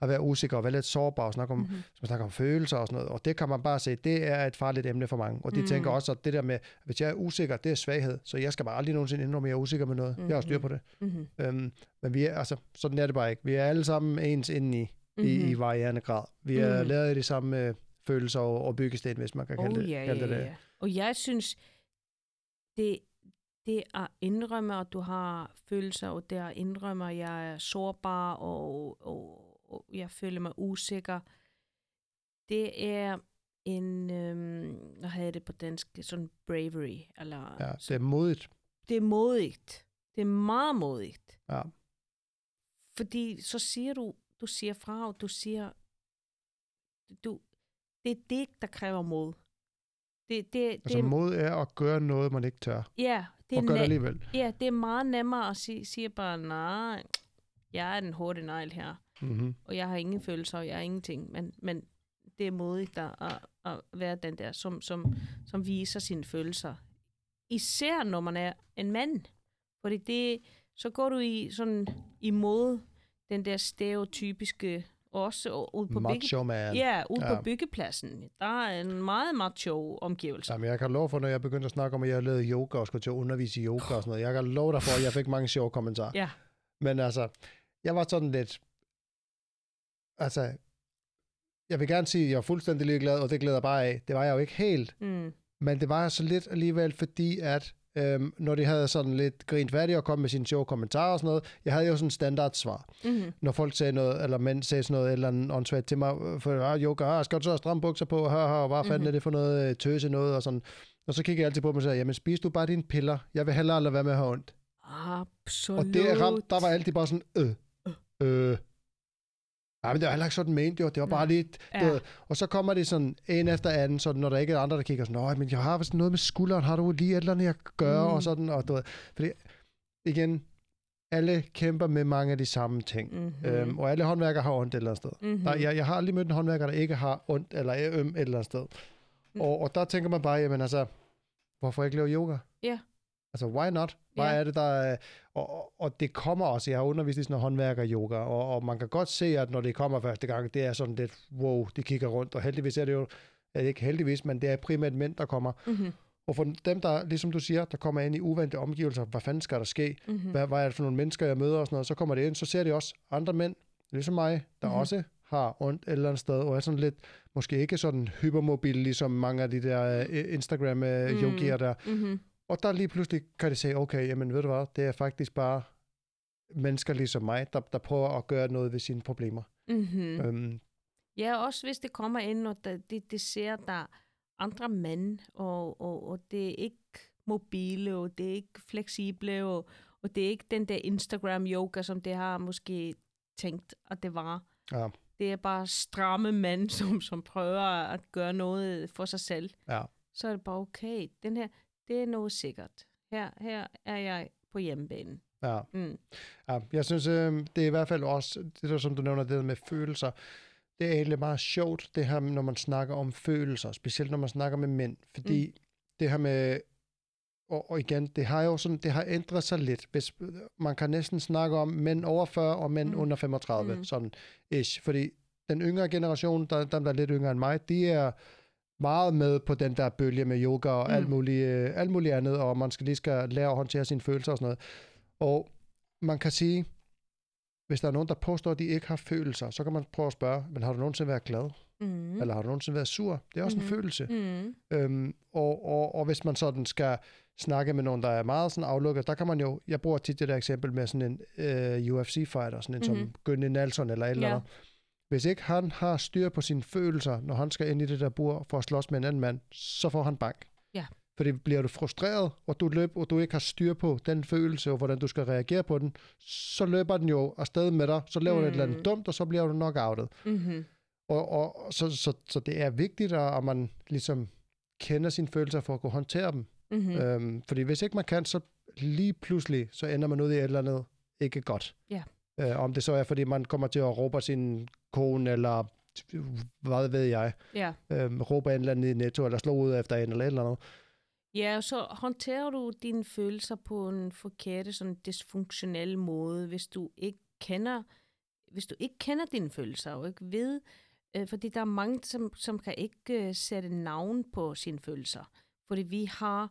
at være usikker og være lidt sårbar og snakke om, Mhm. mm-hmm. man snakker om følelser og sådan noget. Og det kan man bare se, det er et farligt emne for mange. Og de Mm. tænker også, at det der med, hvis jeg er usikker, det er svaghed. Så jeg skal bare aldrig nogensinde indrømme, at jeg er usikker med noget. Mm-hmm. Jeg har styr på det. Mhm. Øhm, men vi er, altså, sådan er det bare ikke. Vi er alle sammen ens inde i, mm-hmm. i, i Mhm. varierende grad. Vi er Mm. lavet af de samme øh, følelser og, og byggesten, hvis man kan kalde Oh, det, ja, kalde det det. ja. Og jeg synes, det, det at indrømme, at du har følelser, og det at indrømme, at jeg er sårbar, og, og, og jeg føler mig usikker, det er en, øhm, hvad hedder det på dansk, sådan bravery, eller Ja, det er modigt. det er modigt. Det er meget modigt. Ja. Fordi så siger du, du siger fra, og du siger, du, det er det, der kræver mod. Det, det, Altså det, mod er at gøre noget, man ikke tør. ja, det er Og gøre det alligevel. ja, det er meget nemmere at sige, sige bare, nej, jeg er den hårde negl her, Mm-hmm. og jeg har ingen følelser, og jeg har ingenting, men, men det er modigt at, at, at være den der, som, som, som viser sine følelser. Især når man er en mand, fordi det, så går du i sådan imod den der stereotypiske, også og ude på Macho man. ja, ude Ja. på byggepladsen. Der er en meget macho omgivelse. Jamen, jeg kan love for, når jeg begyndte at snakke om, at jeg lavede yoga og skulle til at undervise i yoga og sådan noget. Jeg kan love dig for, at jeg fik mange sjove kommentarer. Ja. Men altså, jeg var sådan lidt... Altså, jeg vil gerne sige, at jeg var fuldstændig ligeglad, og det glæder jeg bare af. Det var jeg jo ikke helt. Mm. Men det var så lidt alligevel, fordi at øhm, når de havde sådan lidt grint færdigt og kom med sine sjove kommentarer og sådan noget, jeg havde jo sådan en standardsvar. Mm-hmm. Når folk sagde noget, eller mænd sagde sådan noget, eller en åndssvagt til mig, øh, for ah, yoga, ah, skal du så have stramme bukser på, her, her, hvad fanden Mhm. er det for noget øh, tøse noget, og sådan. Og så kiggede jeg altid på dem og sagde, jamen spis du bare dine piller, jeg vil hellere lade være med at have ondt. Absolut. Og det ramt, der var altid bare sådan, øh, øh. Ja, men det var heller ikke sådan ment, jo. Det var bare Nej. lidt, Ja. og så kommer det sådan en efter anden, sådan, når der ikke er andre, der kigger sådan, nej, men jeg har vist noget med skulderen, har du lige et eller andet, jeg kan gøre, Mm. og sådan, og du ved, fordi, igen, alle kæmper med mange af de samme ting, Mm-hmm. mm. øhm, og alle håndværkere har ondt et eller andet sted. mm-hmm. Der, jeg, jeg har aldrig mødt en håndværker, der ikke har ondt eller er øm et eller andet sted. Mm. Og, og der tænker man bare, jamen altså, hvorfor ikke lave yoga? Ja. Altså, why not? Hvad Ja. er det, der er... Og, og- og det kommer også, jeg har undervist i sådan noget håndværker-yoga, og, og man kan godt se, at når det kommer første gang, det er sådan lidt, wow, de kigger rundt, og heldigvis er det jo, er det ikke heldigvis, men det er primært mænd, der kommer. Mm-hmm. Og for dem, der, ligesom du siger, der kommer ind i uvante omgivelser, hvad fanden skal der ske? Mm-hmm. Hvad, hvad er det for nogle mennesker, jeg møder og sådan noget? Så kommer det ind, så ser de også andre mænd, ligesom mig, der Mhm. mm-hmm. også har ondt et eller andet sted, og er sådan lidt, måske ikke sådan hypermobil, ligesom mange af de der uh, Instagram-yogier Mm. der. Mm-hmm. Og der lige pludselig kan de sige, okay, jamen ved du hvad, det er faktisk bare mennesker ligesom mig, der, der prøver at gøre noget ved sine problemer. Mm-hmm. Øhm, Ja, også hvis det kommer ind, og der, det, det ser der andre mænd, og, og, og det er ikke mobile, og det er ikke fleksible, og, og det er ikke den der Instagram-yoga, som det har måske tænkt, at det var. Ja. Det er bare stramme mænd, som, som prøver at gøre noget for sig selv. Ja. Så er det bare, okay, den her, det er noget sikkert. Her, her er jeg på hjemmebane. ja. Mm. ja, jeg synes, øh, det er i hvert fald også, det der, som du nævner, det der med følelser, det er egentlig meget sjovt, det her, når man snakker om følelser, specielt når man snakker med mænd, fordi mm. det her med, og, og igen, det har jo sådan, det har ændret sig lidt, hvis man kan næsten snakke om mænd over 40 og mænd Mm. under 35, Mm. mm. sådan ish, fordi den yngre generation, der, dem der er lidt yngre end mig, de er meget med på den der bølge med yoga og Mm. mm. alt, muligt, øh, alt muligt andet, og man skal lige skal lære at håndtere sine følelser og sådan noget. Og man kan sige, hvis der er nogen, der påstår, at de ikke har følelser, så kan man prøve at spørge, men har du nogensinde været glad? Mm. Mm. Eller har du nogensinde været sur? Det er også mm. en følelse. Mm. Øhm, og, og, og hvis man sådan skal snakke med nogen, der er meget sådan aflukket, der kan man jo, jeg bruger tit det der eksempel med sådan en øh, UFC-fighter, sådan en mm-hmm. Mhm. som Gunnar Nelson eller et eller andet. Hvis ikke han har styr på sine følelser, når han skal ind i det der bur for at slås med en anden mand, så får han bank. Ja. Fordi bliver du frustreret, og du løber, og du ikke har styr på den følelse, og hvordan du skal reagere på den, så løber den jo afsted med dig, så laver mm. du et eller andet Mm. dumt, og så bliver du nok outet. Mm-hmm. Og, og så, så, så det er vigtigt, at man ligesom kender sine følelser for at kunne håndtere dem. Mm-hmm. Mm. Øhm, fordi hvis ikke man kan, så lige pludselig, så ender man ud i et eller andet ikke godt. Ja. Øh, om det så er, fordi man kommer til at råbe sin kone, eller hvad ved jeg, Ja. øhm, råber en eller anden i netto, eller slå ud efter en, eller et eller andet. Ja, så håndterer du dine følelser på en forkert, sådan dysfunktionel måde, hvis du ikke kender hvis du ikke kender dine følelser, og ikke ved, øh, fordi der er mange, som, som kan ikke øh, sætte navn på sine følelser, fordi vi har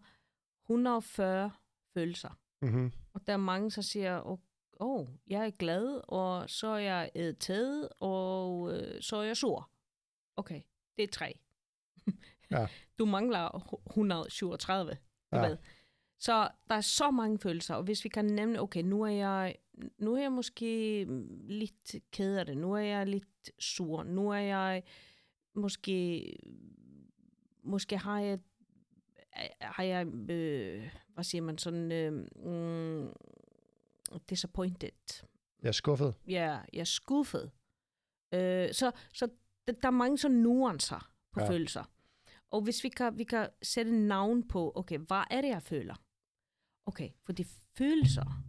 140 følelser, Mm-hmm. og der er mange, der siger, åh, oh, jeg er glad, og så er jeg irriteret, og øh, så er jeg sur. Okay, det er tre. Ja. Du mangler 137. Du Ja. ved. Så der er så mange følelser, og hvis vi kan nævne, okay, nu er jeg, nu er jeg måske lidt ked af det, nu er jeg lidt sur, nu er jeg måske, måske har jeg, har jeg, øh, hvad siger man, sådan, øh, mm, disappointed. Jeg er skuffet. Ja, jeg er skuffet. Øh, så så der, der er mange sådan nuancer på Ja. følelser. Og hvis vi kan, vi kan sætte navn på, okay, hvad er det, jeg føler? Okay, for de følelser,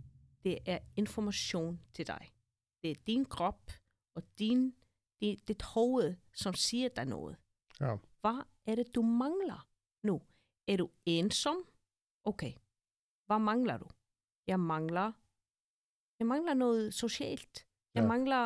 det er information til dig. Det er din krop og din, dit, dit hoved, som siger dig noget. Ja. Hvad er det, du mangler nu? Er du ensom? Okay. Hvad mangler du? Jeg mangler, jeg mangler noget socialt. Jeg Ja. mangler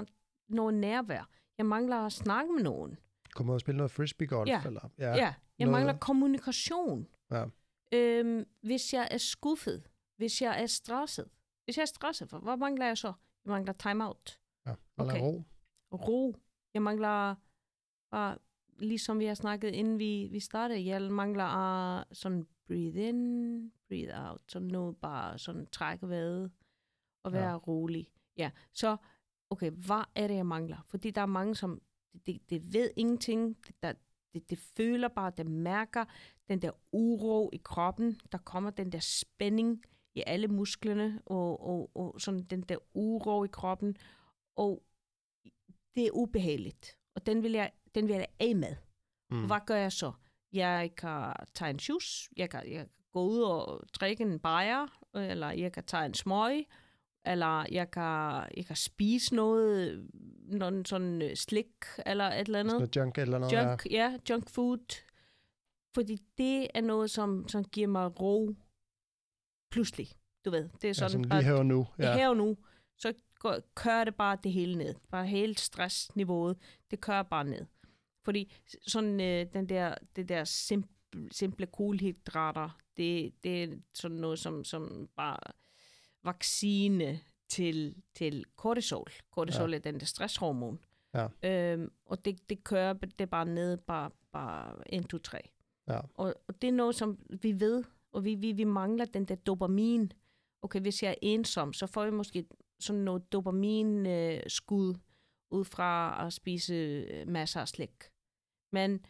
uh, noget nærvær. Jeg mangler at snakke med nogen. Kom ud og spille noget frisbeegolf. Ja. Eller, Ja, ja. jeg noget- mangler kommunikation. Ja. Øhm, hvis jeg er skuffet, hvis jeg er stresset. Hvis jeg er stresset, hvad mangler jeg så? Jeg mangler time-out. ja. Eller Okay. ro. ro. Jeg mangler bare, ligesom vi har snakket, inden vi, vi startede, jeg mangler uh, sådan breathe in, breathe out, sådan noget bare sådan trække vejret og Ja. være rolig. Ja, så okay, hvad er det, jeg mangler? Fordi der er mange, som det, det, det ved ingenting, det, der, det, det føler bare, det mærker den der uro i kroppen, der kommer den der spænding i alle musklerne, og, og, og sådan den der uro i kroppen, og det er ubehageligt, og den vil jeg, den vil jeg af med. Mm. Hvad gør jeg så? Jeg kan tage en juice, jeg kan, jeg kan gå ud og drikke en bajer, eller jeg kan tage en smøg, eller jeg kan, jeg kan spise noget, noget sådan øh, slik, eller et eller andet. Sådan junk eller noget. Junk, ja, junk food. Fordi det er noget, som, som giver mig ro pludselig. Du ved, det er Ja, sådan, sådan bare- lige her og nu. ja. Ja. her og nu, så går, kører det bare det hele ned. Bare hele stressniveauet, det kører bare ned. Fordi sådan øh, den der, det der simple, simple kulhydrater, det, det er sådan noget som, som bare vaccine til, til kortisol. Kortisol ja. er den der stresshormon. Ja. Øhm, og det, det kører det bare ned, bare, bare 1, 2, 3. Ja. Og, og det er noget, som vi ved, og vi, vi, vi mangler den der dopamin. Okay, hvis jeg er ensom, så får jeg måske sådan noget dopamin-skud ud fra at spise øh, masser af slik. Men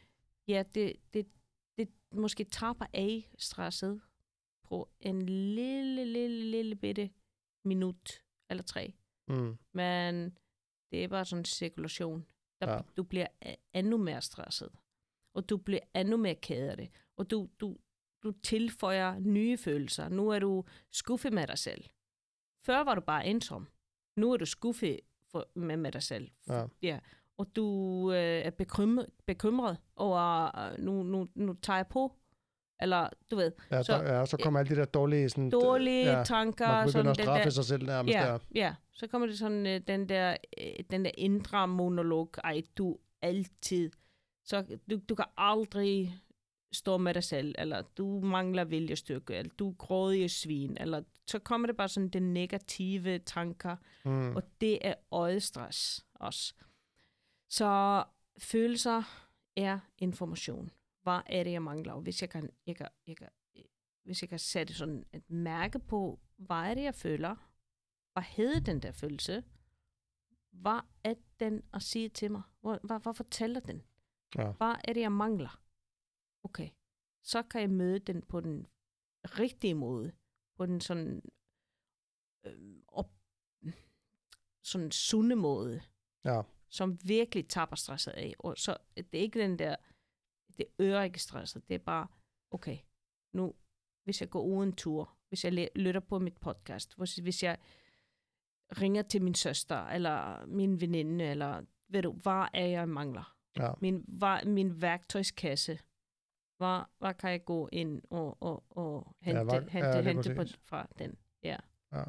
ja, det, det, det måske tapper af stresset på en lille, lille, lille bitte minut eller tre. Mm. Men det er bare sådan en cirkulation. Der, Ja. Du bliver endnu mere stresset. Og du bliver endnu mere ked af det. Og du, du, du tilføjer nye følelser. Nu er du skuffet med dig selv. Før var du bare ensom. Nu er du skuffet for, med, med dig selv. Ja. ja. Og du øh, er bekymret, bekymret over, øh, nu, nu, nu tager jeg på. Eller, du ved, Ja, Så- ja, så kommer alle de der dårlige... Sådan, dårlige ja, tanker. Man begynder sådan at straffe der, sig selv nærmest ja, der. ja, så kommer det sådan øh, den der øh, den der indre monolog. Ej, du altid. Så du, du kan aldrig stå med dig selv, eller du mangler viljestyrke, eller du er grådige svin, eller så kommer det bare sådan den negative tanker, Mm. og det er øjestress også. Så følelser er information. Hvad er det, jeg mangler? Og hvis jeg kan, jeg kan, jeg kan, hvis jeg kan sætte sådan et mærke på, hvad er det, jeg føler? Hvad hedder den der følelse? Hvad er den at sige til mig? Hvad, hvad, hvad fortæller den? Ja. Hvad er det, jeg mangler? Okay. Så kan jeg møde den på den rigtige måde. På den sådan, øh, op, sådan sunde måde Ja. som virkelig tapper stresset af. Og så det er ikke den der, det øger ikke stresset. Det er bare, okay, nu, hvis jeg går ud en tur, hvis jeg lytter på mit podcast, hvis, hvis jeg ringer til min søster, eller min veninde, eller ved du, hvad er jeg mangler? Ja. Min, hvad, min værktøjskasse, hvad, hvad kan jeg gå ind og, og, og hente, hvad- hente, ja, hente på, fra den? Ja. Ja,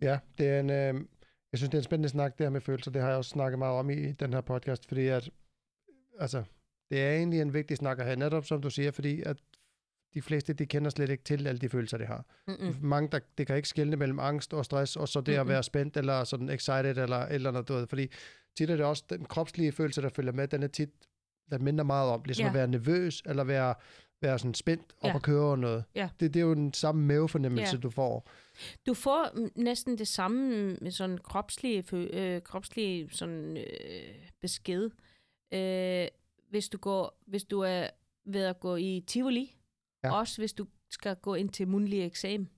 ja det er en, øh, Jeg synes, det er en spændende snak, det her med følelser. Det har jeg også snakket meget om i den her podcast, fordi at, altså, det er egentlig en vigtig snak at have, netop som du siger, fordi at de fleste, de kender slet ikke til alle de følelser, de har. Mm-mm. Mange, der, det kan ikke skelne mellem angst og stress, og så det at Mm-mm. være spændt, eller sådan excited, eller eller andet, du ved. Fordi tit er det også den kropslige følelse, der følger med, den er tit, den minder meget om, ligesom Ja. at være nervøs, eller være, være sådan spændt op Ja. og køre over noget. Ja. Det, det er jo den samme mavefornemmelse, Ja. du får. Du får næsten det samme med sådan kropslige, øh, kropslige sådan, øh, besked. Øh, hvis, du går, hvis du er ved at gå i Tivoli, Ja. også hvis du skal gå ind til mundtlig eksamen.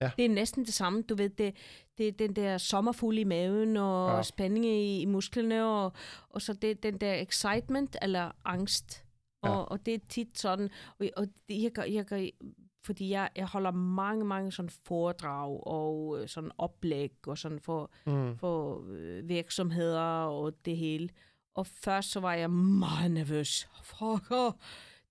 Ja. Det er næsten det samme. Du ved, det, det er den der sommerfugl i maven, og Ja. ja. spænding i, i musklerne, og, og så det den der excitement eller angst. Og, Ja. og det er tit sådan, og, og det, jeg, gør, jeg gør, fordi jeg, jeg holder mange, mange sådan foredrag og øh, sådan oplæg og sådan for, Mm. for øh, virksomheder og det hele. Og først så var jeg meget nervøs. Fuck, åh,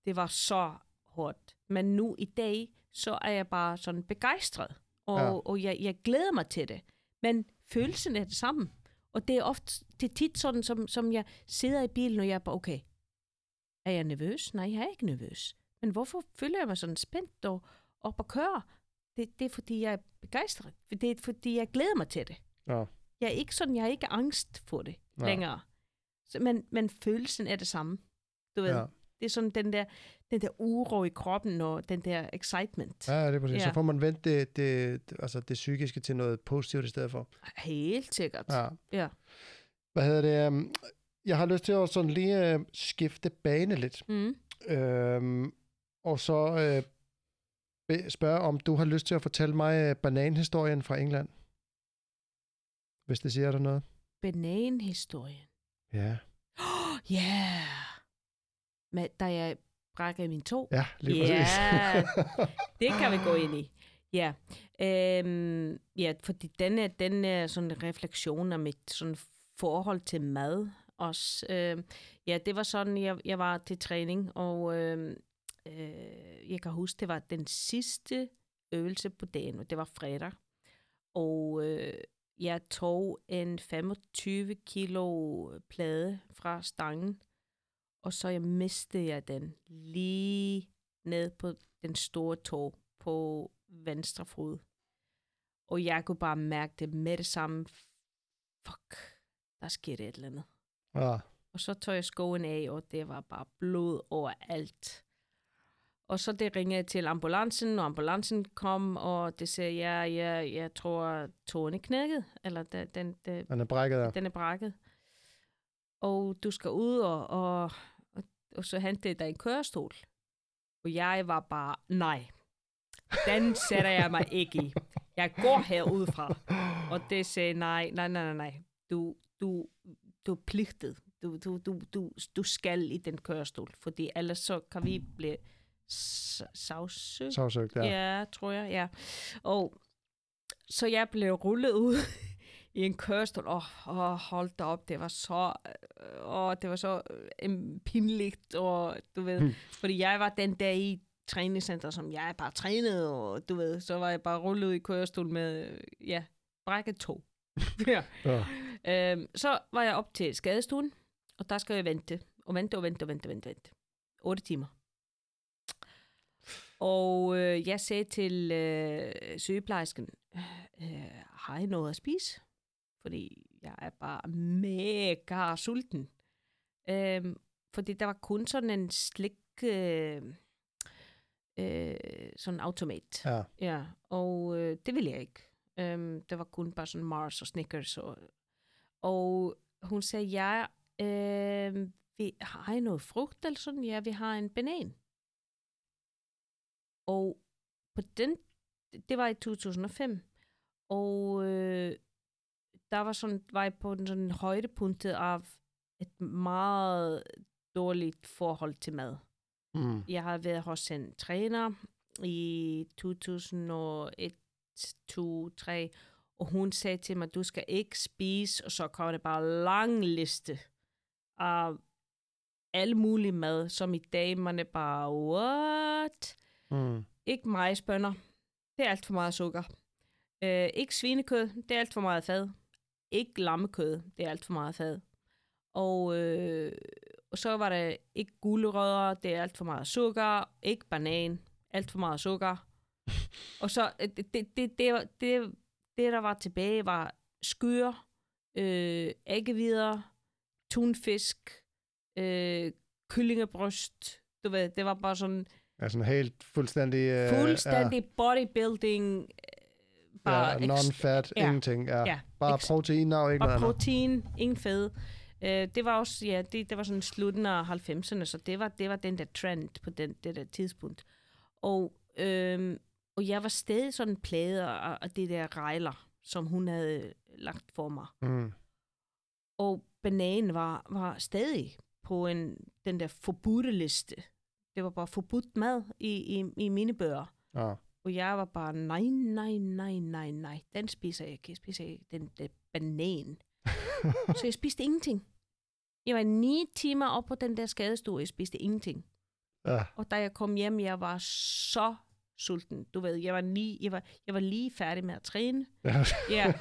det var så hårdt. Men nu i dag, så er jeg bare sådan begejstret. Og, Ja. og jeg, jeg glæder mig til det. Men følelsen er det samme. Og det er ofte, det er tit sådan, som, som jeg sidder i bilen, og jeg er bare, okay, er jeg nervøs? Nej, jeg er ikke nervøs. Men hvorfor føler jeg mig sådan spændt og op at køre? Det, det er, fordi jeg er begejstret. Det er, fordi jeg glæder mig til det. Ja. Jeg er ikke sådan, jeg har ikke angst for det ja. længere. Så, men, men følelsen er det samme. Du ved, Ja. det er sådan den der, den der uro i kroppen og den der excitement. Ja, det er præcis. Ja. Så får man vendt det, det, altså det psykiske til noget positivt i stedet for. Helt sikkert. Ja. Ja. Hvad hedder det? øhm, Jeg har lyst til at sådan lige øh, skifte bane lidt. Mm. Øhm, og så øh, spørge, om du har lyst til at fortælle mig øh, bananhistorien fra England. Hvis det siger dig noget. Bananhistorien. Ja. Ja. Yeah. Men da jeg brækkede min tog. Ja, lige Ja. præcis. Det kan vi gå ind i. Ja, øhm, ja fordi den er, den er sådan refleksion af mit sådan forhold til mad også. Øhm, ja, det var sådan, jeg, jeg var til træning, og øhm, øh, jeg kan huske, det var den sidste øvelse på dagen, og det var fredag. Og øh, jeg tog en 25 kilo plade fra stangen, og så jeg mistede jeg den lige ned på den store tog på venstre fod. Og jeg kunne bare mærke det med det samme. Fuck, der skete et eller andet. ja. Og så tog jeg skoen af, og det var bare blod overalt. Og så det ringede jeg til ambulancen, og ambulancen kom, og det sagde, ja, ja, jeg tror, tåen er knækket, eller den, den, den, er brækket af. den er brækket. Og du skal ud, og, og, og, og så hente dig en kørestol. Og jeg var bare, nej, den sætter jeg mig ikke i. Jeg går herudfra. Og det sagde, nej, nej, nej, nej, nej. Du, du, du er pligtet. Du, du, du, du, du skal i den kørestol, fordi ellers så kan vi blive sagsøgt. Sagsøgt, ja. Ja. tror jeg, ja. Og så jeg blev rullet ud i en kørestol. Åh, oh, oh, hold da op, det var så, åh, det var så øh, pinligt, og du ved, Hmm. fordi jeg var den der i træningscenter, som jeg bare trænet, og du ved, så var jeg bare rullet ud i kørestol med, øh, ja, brækket to. ja. Ja. Øhm, så var jeg op til skadestuen, og der skal jeg vente, og vente, og vente, og vente, og vente, vente. 8 timer. Og øh, jeg sagde til øh, sygeplejersken, øh, har I noget at spise? Fordi jeg er bare mega sulten. Øhm, fordi der var kun sådan en slik, øh, øh, sådan automat. ja. Ja, og øh, det ville jeg ikke. Øhm, det var kun bare sådan Mars og Snickers. Og, og hun sagde, ja, øh, vi, har I noget frugt eller sådan? Ja, vi har en banan. Og på den, det var i 2005, og øh, der var sådan, var jeg på den sådan højdepunktet af et meget dårligt forhold til mad. Mm. Jeg har været hos en træner i 2001, 2, 3, og hun sagde til mig, du skal ikke spise, og så kommer det bare lang liste af alle mulige mad, som i dag man er bare, what? Mm. Ikke majsbønner, det er alt for meget sukker. Øh, ikke svinekød, det er alt for meget fad. ikke lammekød, det er alt for meget fad. Og, øh, og så var der ikke gulerødder, det er alt for meget sukker, ikke banan, alt for meget sukker. og så øh, det, det, det, det, det, det, der var tilbage, var skyr, øh, æggevider, tunfisk, øh, kyllingebryst. Du ved, det var bare sådan Ja, sådan helt fuldstændig... Øh, fuldstændig bodybuilding. øh, Bare ja, non-fat, ja, ingenting. Ja. ja, Bare protein og ikke Bare noget andet. protein, ingen fed. Øh, det var også, ja, det, det var sådan slutten af 90'erne, så det var, det var den der trend på den, det der tidspunkt. Og, øhm, og jeg var stadig sådan plaget af, af det der rejler, som hun havde lagt for mig. Mm. Og bananen var, var stadig på en, den der forbudte liste. Det var bare forbudt mad i, i, i mine bøger. Ja. Og jeg var bare, nej, nej, nej, nej, nej, den spiser jeg ikke. Jeg spiser ikke den der banan. så jeg spiste ingenting. Jeg var ni timer op på den der skadestue, jeg spiste ingenting. ja. Og da jeg kom hjem, jeg var så sulten. Du ved, jeg var lige, jeg var, jeg var lige færdig med at træne. Ja. Ja,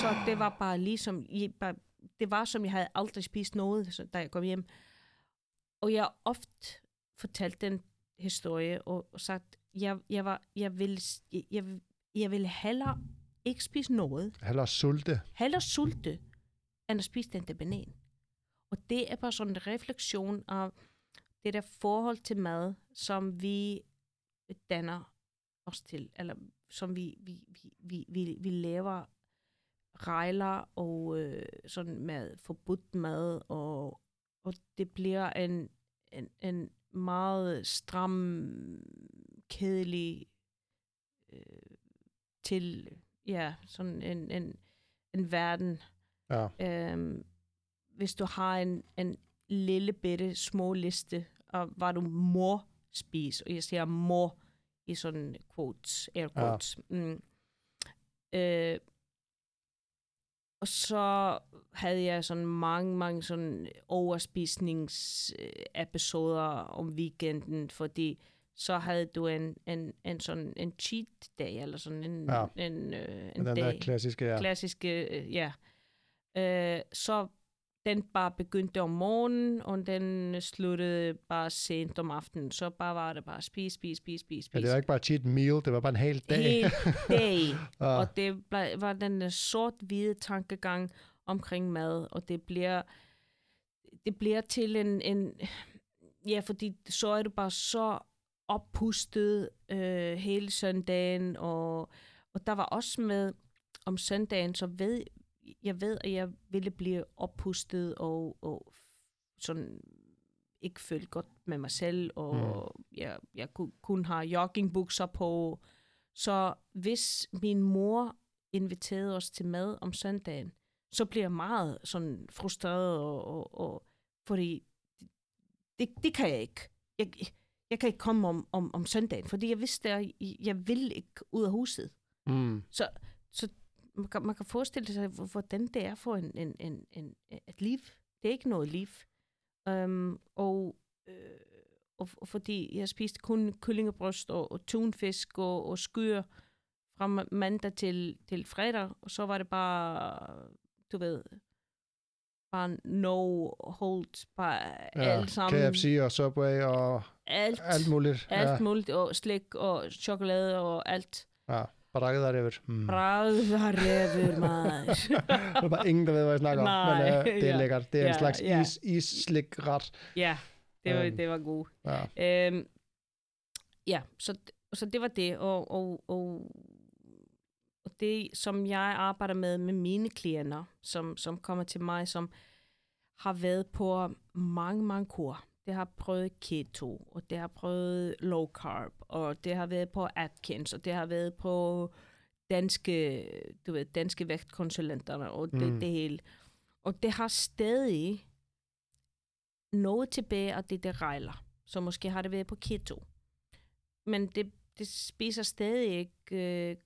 så det var bare ligesom, jeg, bare, det var som, jeg havde aldrig spist noget, så, da jeg kom hjem. Og jeg ofte fortalt den historie og, og sagt, jeg, jeg, var, jeg, ville, jeg, jeg, ville hellere ikke spise noget, Heller sulte. hellere sulte, end at spise den der banan. Og det er bare sådan en refleksion af det der forhold til mad, som vi danner os til, eller som vi, vi, vi, vi, vi, vi laver rejler og øh, sådan med forbudt mad, og, og det bliver en, en, en meget stram, kedelig øh, til, ja, sådan en, en, en verden, Ja. øhm, hvis du har en, en lille bitte små liste af, hvad du må spise, og jeg siger må i sådan quotes, air quotes. Ja. Mm. Øh, og så havde jeg sådan mange, mange sådan overspisningsepisoder om weekenden, fordi så havde du en, en, en sådan en cheat day, eller sådan en, Ja. en, øh, en Den dag der klassiske, ja. klassiske, øh, ja. Øh, så den bare begyndte om morgenen, og den sluttede bare sent om aftenen. Så bare var det bare spis, spis, spis, spis, spis. ja. det var ikke bare cheat meal, det var bare en hel dag. Hel dag. Ja. Og det var den sort-hvide tankegang omkring mad, og det bliver, det bliver til en, en, ja, fordi så er du bare så oppustet øh, hele søndagen, og, og der var også med om søndagen, så ved jeg ved, at jeg ville blive oppustet og, og sådan ikke føle godt med mig selv, og mm. jeg, jeg kunne kun have joggingbukser på. Så hvis min mor inviterede os til mad om søndagen, så bliver jeg meget sådan frustreret, og, og, og fordi det, det kan jeg ikke. Jeg, jeg kan ikke komme om, om, om søndagen, fordi jeg vidste, at jeg, jeg vil ikke ud af huset. Mm. Så, så man, kan, man kan forestille sig, hvor- hvordan det er for en, en, en, en, et liv. Det er ikke noget liv. Um, og, øh, og, og fordi jeg spiste kun kyllingebryst og, og tunfisk og, og skyr fra ma- mandag til, til fredag, og så var det bare, du ved, bare no hold, bare ja, alt sammen. KFC og Subway og alt, alt muligt. alt ja. muligt, og slik og chokolade og alt. ja. Du. Mm. Brædrevet, meget. Der er bare ingen, hvad jeg snakker om. Men uh, det er lækkert. Det er en Ja, slags ja. is, is-slik-ret. Ja, det var, Øhm. det var godt. Ja. Øhm, ja, så, så det var det. Og, og, og, og det, som jeg arbejder med med mine klienter, som, som kommer til mig, som har været på mange, mange kur. Det har prøvet keto, og det har prøvet low carb, og det har været på Atkins, og det har været på danske, du ved, danske vægtkonsulenterne, og det, Mm. det hele. Og det har stadig noget tilbage af det, der rejler. Så måske har det været på keto. Men det, det spiser stadig ikke øh,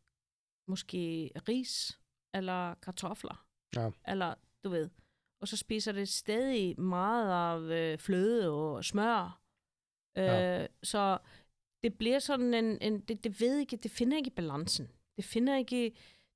måske ris eller kartofler. Ja. Eller, du ved. Og så spiser det stadig meget af øh, fløde og smør. Øh, Ja. Så det bliver sådan en, en det, det ved ikke, det finder ikke balancen. Det finder ikke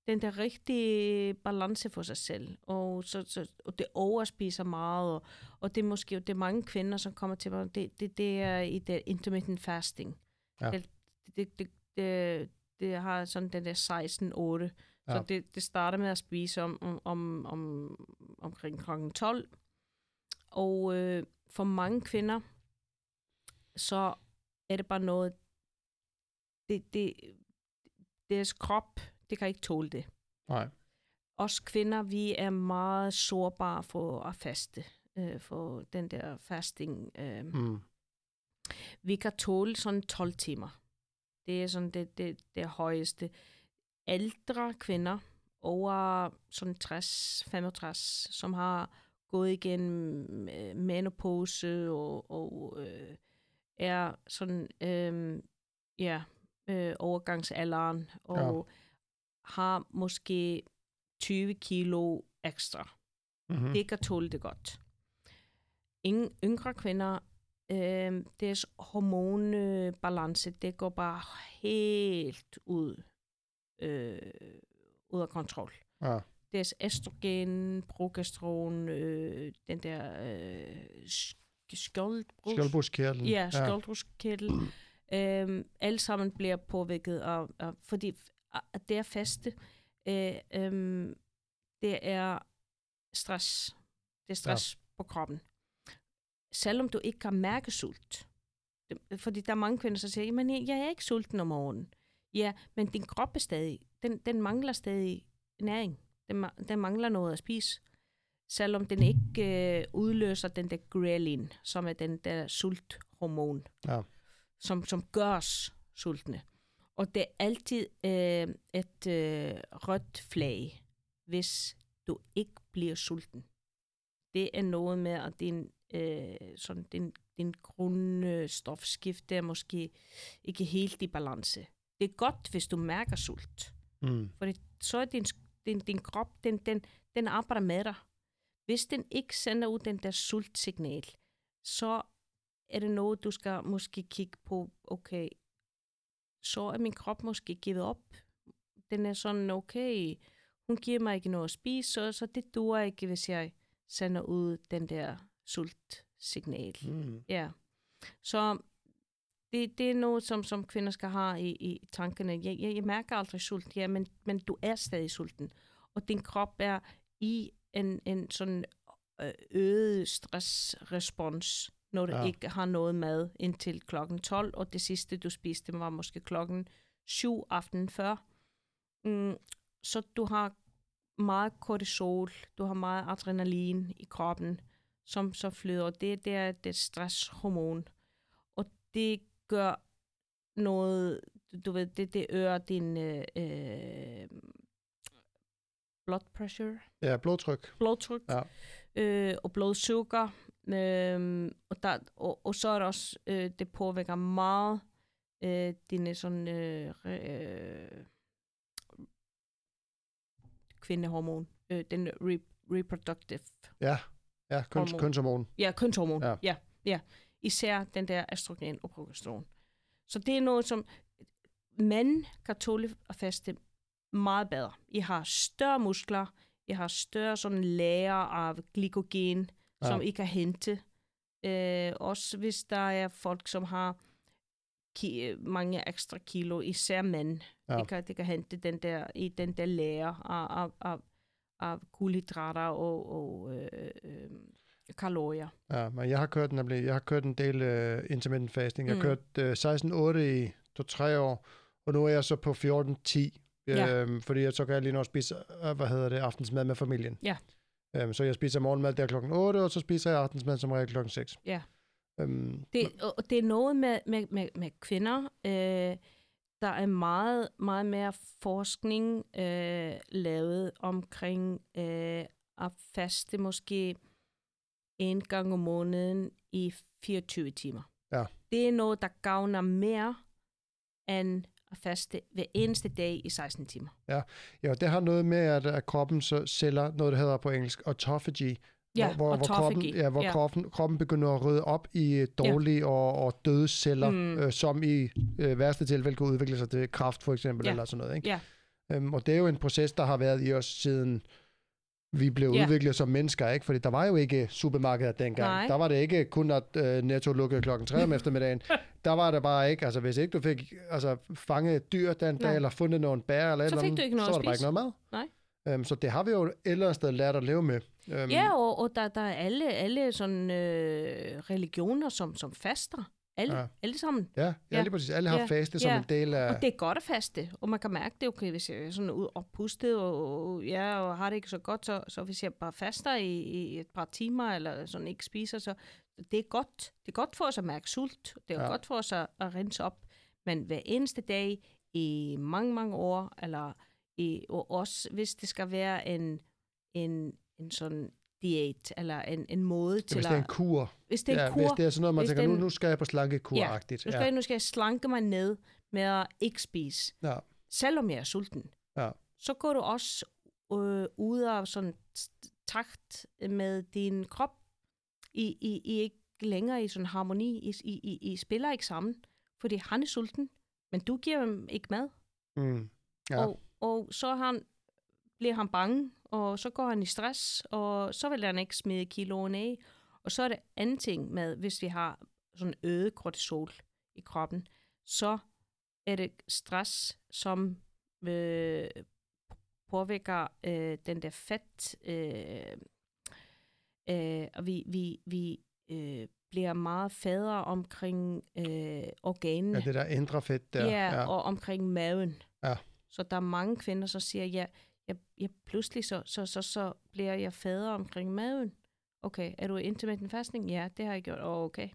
den der rigtige balance for sig selv. Og, så, så, og det overspiser meget, og, og det er måske det er mange kvinder, som kommer til mig, det, det, det er i det intermittent fasting. Ja. Det, det, det, det, det har sådan den der 16-8. Ja. Så det, det starter med at spise om, om, om, om omkring kl. 12. Og øh, for mange kvinder, så er det bare noget, det, det, deres krop, det kan ikke tåle det. Nej. Os kvinder, vi er meget sårbare for at faste, øh, for den der fasting. Øh. Mm. Vi kan tåle sådan 12 timer. Det er sådan det, det, det højeste. Ældre kvinder over sådan 60-65, som har gået igennem øh, menopause og, og øh, er sådan, øh, ja, øh, overgangsalderen og ja. har måske 20 kilo ekstra. Mm-hmm. Det kan tåle det godt. Ingen yngre kvinder, øh, deres hormonbalance, det går bare helt ud, øh, ud af kontrol. Ja. Deres estrogen, progesteron, øh, den der øh, sk- skjoldbrus, Skjoldbruskkirtlen. Ja, skjoldbruskkirtel. øhm, alle sammen bliver påvirket af, af fordi at det er faste, øh, øhm, det er stress. Det er stress ja. på kroppen. Selvom du ikke kan mærke sult. Fordi der er mange kvinder, der siger, men jeg, jeg er ikke sulten om morgenen. Ja, men din krop er stadig, den, den mangler stadig næring. Den, den mangler noget at spise selvom den ikke øh, udløser den der ghrelin, som er den der sulthormon, Ja. som, som gør os sultne. Og det er altid øh, et øh, rødt flag, hvis du ikke bliver sulten. Det er noget med, at din, øh, sådan, din, din grundstofskift er måske ikke helt i balance. Det er godt, hvis du mærker sult. Mm. For så er din, din, din krop, den, den, den arbejder med dig. Hvis den ikke sender ud den der sultsignal, så er det noget, du skal måske kigge på, okay, så er min krop måske givet op. Den er sådan, okay, hun giver mig ikke noget at spise, så, så det duer ikke, hvis jeg sender ud den der sultsignal. Mm. Ja. Så det, det er noget, som, som kvinder skal have i, i tankerne. Jeg, jeg, jeg mærker aldrig sult, ja, men, men du er stadig sulten. Og din krop er i en, en sådan øh, øget stressrespons, når du Ja. ikke har noget mad indtil klokken 12, og det sidste, du spiste, var måske klokken 7 aftenen før. Mm, så du har meget kortisol, du har meget adrenalin i kroppen, som så flyder. Det, det er det stresshormon. Og det gør noget, du ved, det, det øger din øh, øh, blood pressure, Ja, blodtryk. blodtryk Ja. øh, og blodsukker. Øh, og, der, og, og så er det også, øh, det påvirker meget øh, dine sådan øh, øh, kvindehormon, øh, den re, reproductive Ja, ja køns, Hormon. kønshormon. Ja, kønshormon. Ja. ja, ja. Især den der estrogen og progesteron. Så det er noget, som mænd kan tåle at faste meget bedre. I har større muskler, I har større sådan lager af glykogen, Ja. som I kan hente. Øh, også hvis der er folk, som har ki- mange ekstra kilo, især mænd. Ja. Det, kan, det kan hente den der, i den der lager af, af, af, af kulhydrater og, og øh, øh, kalorier. Ja, men jeg har kørt, nemlig, jeg har kørt en del uh, intermittent fasting. Jeg har Mm. kørt uh, 16-8 i to-tre år, og nu er jeg så på 14-10. Ja. Øhm, fordi jeg så kan jeg lige nå spise, øh, hvad hedder det, aftensmad med familien. Ja. Øhm, så jeg spiser morgenmad der klokken 8, og så spiser jeg aftensmad som regel klokken 6. Ja. Øhm, Det, og det er noget med, med, med, med kvinder. Øh, der er meget, meget mere forskning øh, lavet omkring øh, at faste måske en gang om måneden i 24 timer. Ja. Det er noget, der gavner mere end at faste hver eneste dag i 16 timer. ja, det har noget med, at, at kroppen så sælger noget, der hedder på engelsk autophagy, Ja, hvor, hvor, kroppen, ja, hvor Ja. Kroppen, kroppen begynder at rydde op i dårlige og, og døde celler, Mm. øh, som i øh, værste tilfælde kan udvikle sig til kræft for eksempel, Ja. eller sådan noget. Ikke? Ja. Øhm, og det er jo en proces, der har været i os siden vi blev Ja. udviklet som mennesker, ikke? Fordi der var jo ikke supermarkeder dengang. Nej. Der var det ikke kun, at øh, Netto lukkede klokken 3 om eftermiddagen. Der var det bare ikke, altså hvis ikke du fik altså, fanget et dyr den dag, Nej. eller fundet nogle bær, eller Så eller fik andet, du ikke noget så var der bare ikke noget mad. Nej. Øhm, så det har vi jo et eller andet sted lært at leve med. Øhm, Ja, og, og der, der er alle, alle sådan, øh, religioner, som, som faster. Alle, Ja. alle sammen. Ja, ja, Ja. lige præcis. Alle har Ja. faste som Ja. en del af... Og det er godt at faste, og man kan mærke det, okay, hvis jeg er sådan ud og, og, ja, og har det ikke så godt, så, så hvis jeg bare faster i, i et par timer, eller sådan ikke spiser, så det er godt. Det er godt for os at mærke sult, det er ja. godt for os at, at rense op, men hver eneste dag i mange, mange år, eller i, og også hvis det skal være en, en, en sådan diæt, eller en, en måde Ja, til hvis det er en kur. Hvis det er ja, en kur, hvis det er sådan noget, man tænker, nu, den- nu skal jeg på slankekur-agtigt. nu skal, jeg, nu skal jeg slanke mig ned med at ikke spise. Ja. Selvom jeg er sulten. Ja. Så går du også øh, ud af sådan takt med din krop. I, I, I ikke længere i sådan harmoni. I, I, I, I spiller ikke sammen. Fordi han er sulten, men du giver ham ikke mad. Mm. Ja. Og, og så han, bliver han bange, og så går han i stress, og så vil han ikke smide kiloen af. Og så er det anden ting med, hvis vi har sådan øget kortisol i kroppen, så er det stress, som øh, påvirker øh, den der fedt, øh, øh, og vi, vi, vi øh, bliver meget fadere omkring øh, organerne. ja, det der indre fedt der. Ja, ja, og omkring maven. Ja. Så der er mange kvinder, så siger, ja, jeg, jeg pludselig så, så, så, så bliver jeg fader omkring maven. Okay, er du intermittent fasting? Ja, det har jeg gjort. Oh, okay.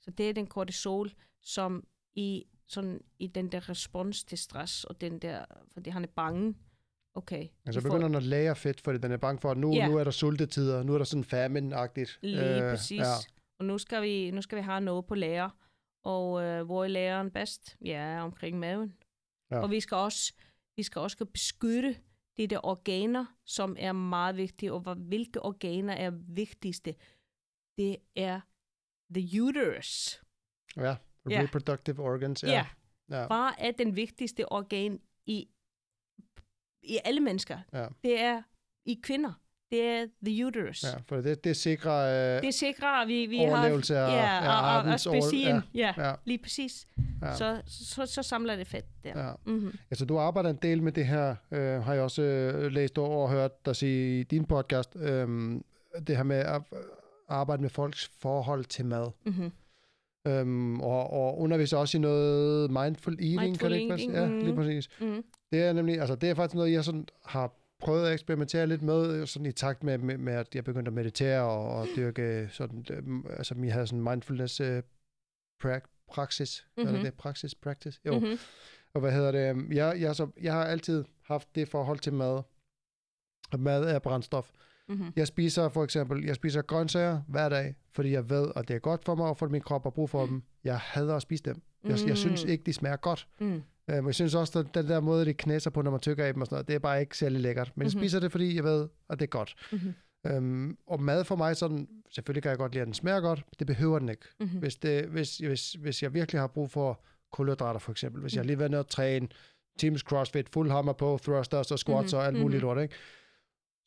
Så det er den kortisol, som i, sådan, i den der respons til stress, og den der, fordi han er bange. Okay. Men så vi får- begynder den at lære fedt, fordi den er bange for, at nu, Ja. nu er der sultetider, nu er der sådan famine-agtigt. Lige øh, præcis. Ja. Og nu skal, vi, nu skal vi have noget på lærer. Og øh, hvor er læreren bedst? Ja, omkring maven. Ja. Og vi skal også, vi skal også beskytte de der organer, som er meget vigtige. Og hvilke organer er vigtigste? Det er the uterus. ja, Ja. reproductive organs. Ja. Ja. ja. Hvad er den vigtigste organ i, i alle mennesker? Ja. Det er i kvinder. Det er the uterus. ja, for det, det sikrer øh, Det sikrer, vi, vi overlevelse har... af, ja, af og, og, og specien. Ja, Ja, lige præcis. ja, Så, så, så samler det fedt der. ja. Mm-hmm. Altså, du arbejder en del med det her, øh, har jeg også øh, læst over og hørt dig sige i din podcast, øh, det her med at øh, arbejde med folks forhold til mad. Mm-hmm. Øhm, og, og underviser også i noget mindful eating, Mindful kan det ikke eating? Ja, lige mhm. præcis. Mm-hmm. Det er nemlig, altså det er faktisk noget, jeg sådan har prøvet at eksperimentere lidt med, sådan i takt med, med, med at jeg begyndte at meditere og, og dyrke sådan, øhm, altså vi havde sådan mindfulness øh, pra- praksis, mm-hmm. eller Mhm. det praksis, practice, jo. Mm-hmm. Og hvad hedder det, jeg, jeg, så, jeg har altid haft det forhold til mad, og mad er brændstof. Mm-hmm. Jeg spiser for eksempel, jeg spiser grøntsager hver dag, fordi jeg ved, at det er godt for mig, og for min krop har brug for dem. Jeg hader at spise dem. Jeg, jeg synes ikke, de smager godt. Mm. Øhm, jeg synes også, at den der måde, de knæser på, når man tykker af dem og sådan noget, det er bare ikke særlig lækkert. Men jeg Mhm. spiser det, fordi jeg ved, at det er godt. Mm-hmm. Øhm, og mad for mig sådan, selvfølgelig kan jeg godt lide, at den smager godt. Det behøver den ikke. Mm-hmm. Hvis, det, hvis, hvis, hvis jeg virkelig har brug for kulhydrater for eksempel, hvis jeg Mhm. lige været nede og træne, teams crossfit, fuld hammer på, thrusters og squats Mhm, og alt muligt mhm. lort, ikke?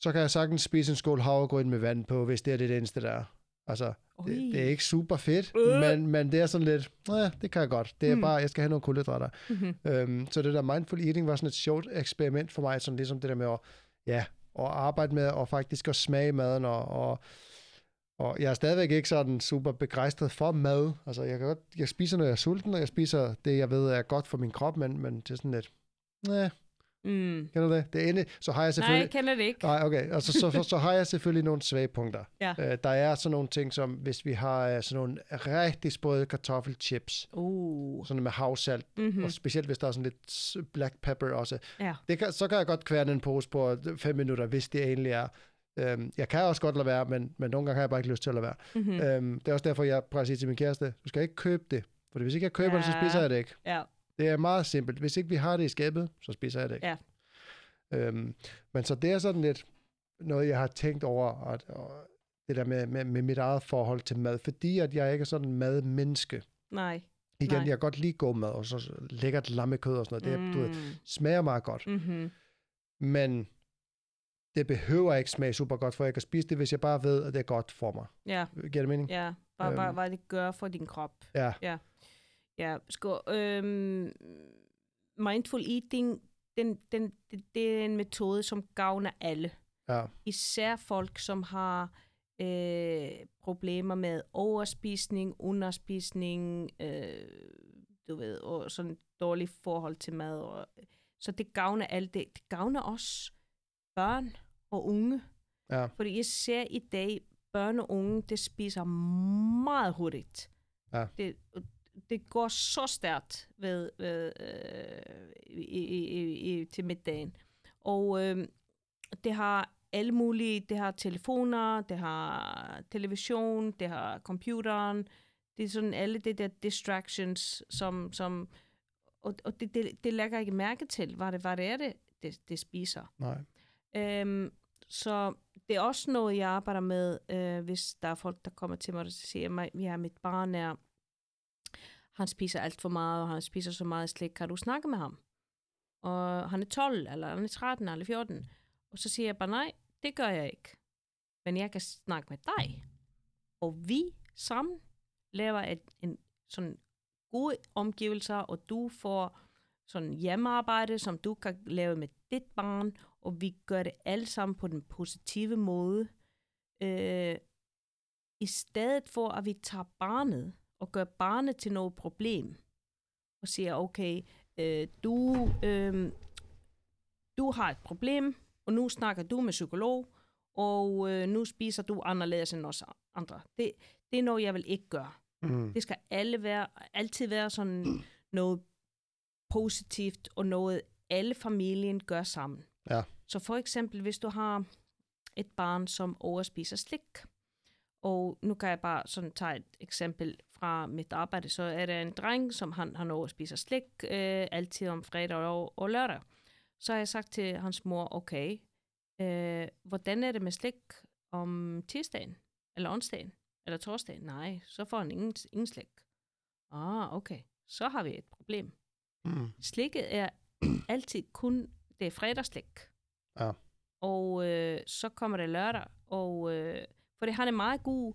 så kan jeg sagtens spise en skål havregryn med vand på, hvis det er det eneste, der er. Altså, det, det er ikke super fedt, Øh. men, men det er sådan lidt, ja, det kan jeg godt. Det er Mm. bare, jeg skal have nogle kulhydrater. Mm-hmm. Øhm, så det der mindful eating var sådan et sjovt eksperiment for mig, sådan ligesom det der med at, ja, at arbejde med og faktisk at smage maden, og, og, og jeg er stadigvæk ikke sådan super begejstret for mad. Altså, jeg kan godt, jeg spiser, når jeg er sulten, og jeg spiser det, jeg ved er godt for min krop, men, men det er sådan lidt, nej, Mm. kender du det? Det inde, så har jeg Nej, selvfølgelig... jeg kender det ikke. Nej, okay. Altså, så, så, så har jeg selvfølgelig nogle svage punkter. Ja. Øh, der er sådan nogle ting, som hvis vi har øh, sådan nogle rigtig sprøde kartoffelchips, Uh. sådan med havsalt, Mm-hmm. og specielt hvis der er sådan lidt black pepper også, Ja. det kan, så kan jeg godt kværne en pose på fem minutter, hvis det egentlig er. Øhm, jeg kan også godt lade være, men, men nogle gange har jeg bare ikke lyst til at lade være. Mm-hmm. Øhm, det er også derfor, jeg prøver at sige til min kæreste, du skal ikke købe det. For hvis ikke jeg køber det, så Ja. spiser jeg det ikke. Ja. Det er meget simpelt. Hvis ikke vi har det i skabet, så spiser jeg det ikke. Ja. Øhm, men så det er sådan lidt noget, jeg har tænkt over, at, og det der med, med, med mit eget forhold til mad, fordi at jeg ikke er sådan en madmenneske. Nej. Igen, Nej. jeg kan godt lide god mad, og så lækkert lammekød og sådan noget. Det, du ved, smager meget godt. Mm-hmm. Men det behøver ikke smage super godt, for jeg kan spise det, hvis jeg bare ved, at det er godt for mig. Ja, Giver det mening? ja. Bare, Øhm. bare, hvad det gør for din krop. Ja. Ja, sko, øhm, mindful eating, den, den, det, det er en metode, som gavner alle. Ja. Især folk, som har øh, problemer med overspisning, underspisning, øh, du ved, og sådan dårligt forhold til mad. Og, så det gavner alle. Det, det gavner også børn og unge. Ja. Fordi jeg ser i dag, børn og unge, det spiser meget hurtigt. Ja. Det, det går så stærkt ved, ved, øh, i, i, i, til middagen. Og øh, det har alle mulige, det har telefoner, det har television, det har computeren, det er sådan alle de der distractions, som, som og, og det, det, det lægger ikke mærke til, hvad det, hvad det er, det, det, det spiser. Nej. Øhm, så det er også noget, jeg arbejder med, øh, hvis der er folk, der kommer til mig og siger, at ja, mit barn er, han spiser alt for meget, og han spiser så meget slik. Kan du snakke med ham? Og han er 12, eller han er 13, eller 14. Og så siger jeg bare, nej, det gør jeg ikke. Men jeg kan snakke med dig. Og vi sammen laver et, en sådan gode omgivelser, og du får sådan hjemmearbejde, som du kan lave med dit barn, og vi gør det alle sammen på den positive måde. Øh, I stedet for, at vi tager barnet og gør barnet til noget problem, og siger, okay, øh, du, øh, du har et problem, og nu snakker du med psykolog, og øh, nu spiser du anderledes end os andre. Det, det er noget, jeg vil ikke gøre. Mm. Det skal alle være, altid være sådan noget positivt, og noget alle familien gør sammen. Ja. Så for eksempel, hvis du har et barn, som overspiser slik, og nu kan jeg bare sådan tage et eksempel fra mit arbejde, så er der en dreng, som han, han overspiser slik øh, altid om fredag og, og lørdag. Så har jeg sagt til hans mor, okay, øh, hvordan er det med slik om tirsdagen, eller onsdagen, eller torsdagen? Nej, så får han ingen, ingen slik. Ah, okay, så har vi et problem. Mm. Slikket er altid kun, det er fredagsslik. Ja. Og øh, så kommer det lørdag, og øh, for det han er meget god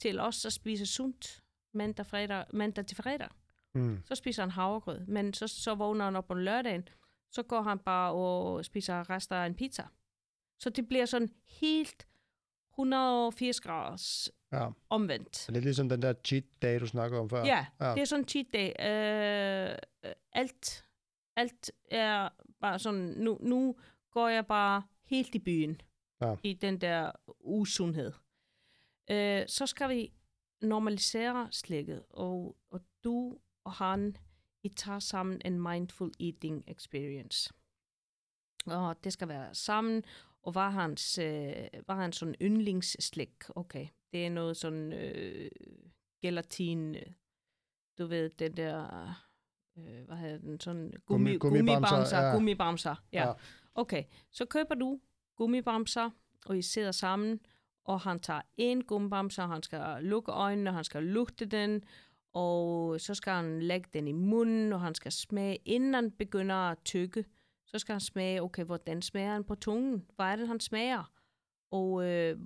til også at spise sundt mandag, fredag, mandag til fredag. Mm. Så spiser han havregrød, men så, så vågner han op om lørdagen, så går han bare og spiser rester af en pizza. Så det bliver sådan helt 180 graders Ja. omvendt. Så det er ligesom den der cheat day, du snakker om før. Ja, Ja. det er sådan en cheat day. Øh, alt, alt er bare sådan, nu, nu går jeg bare helt i byen Ja. i den der usundhed. Øh, så skal vi normalisere slikket, og, og du og han, I tager sammen en mindful eating experience. Og det skal være sammen, og var hans, øh, var hans sådan yndlingsslik, okay, det er noget sådan øh, gelatin, øh, du ved, den der, øh, hvad hedder den, sådan gummi, Gummi- gummibamser, gummibamser, ja. gummibamser. Ja. ja. Okay, så køber du gummibamser, og I sidder sammen, og han tager en gummibamse, og han skal lukke øjnene, og han skal lugte den, og så skal han lægge den i munden, og han skal smage, inden han begynder at tykke, så skal han smage, okay, hvordan smager han på tungen? Hvad er det, han smager? Og øh,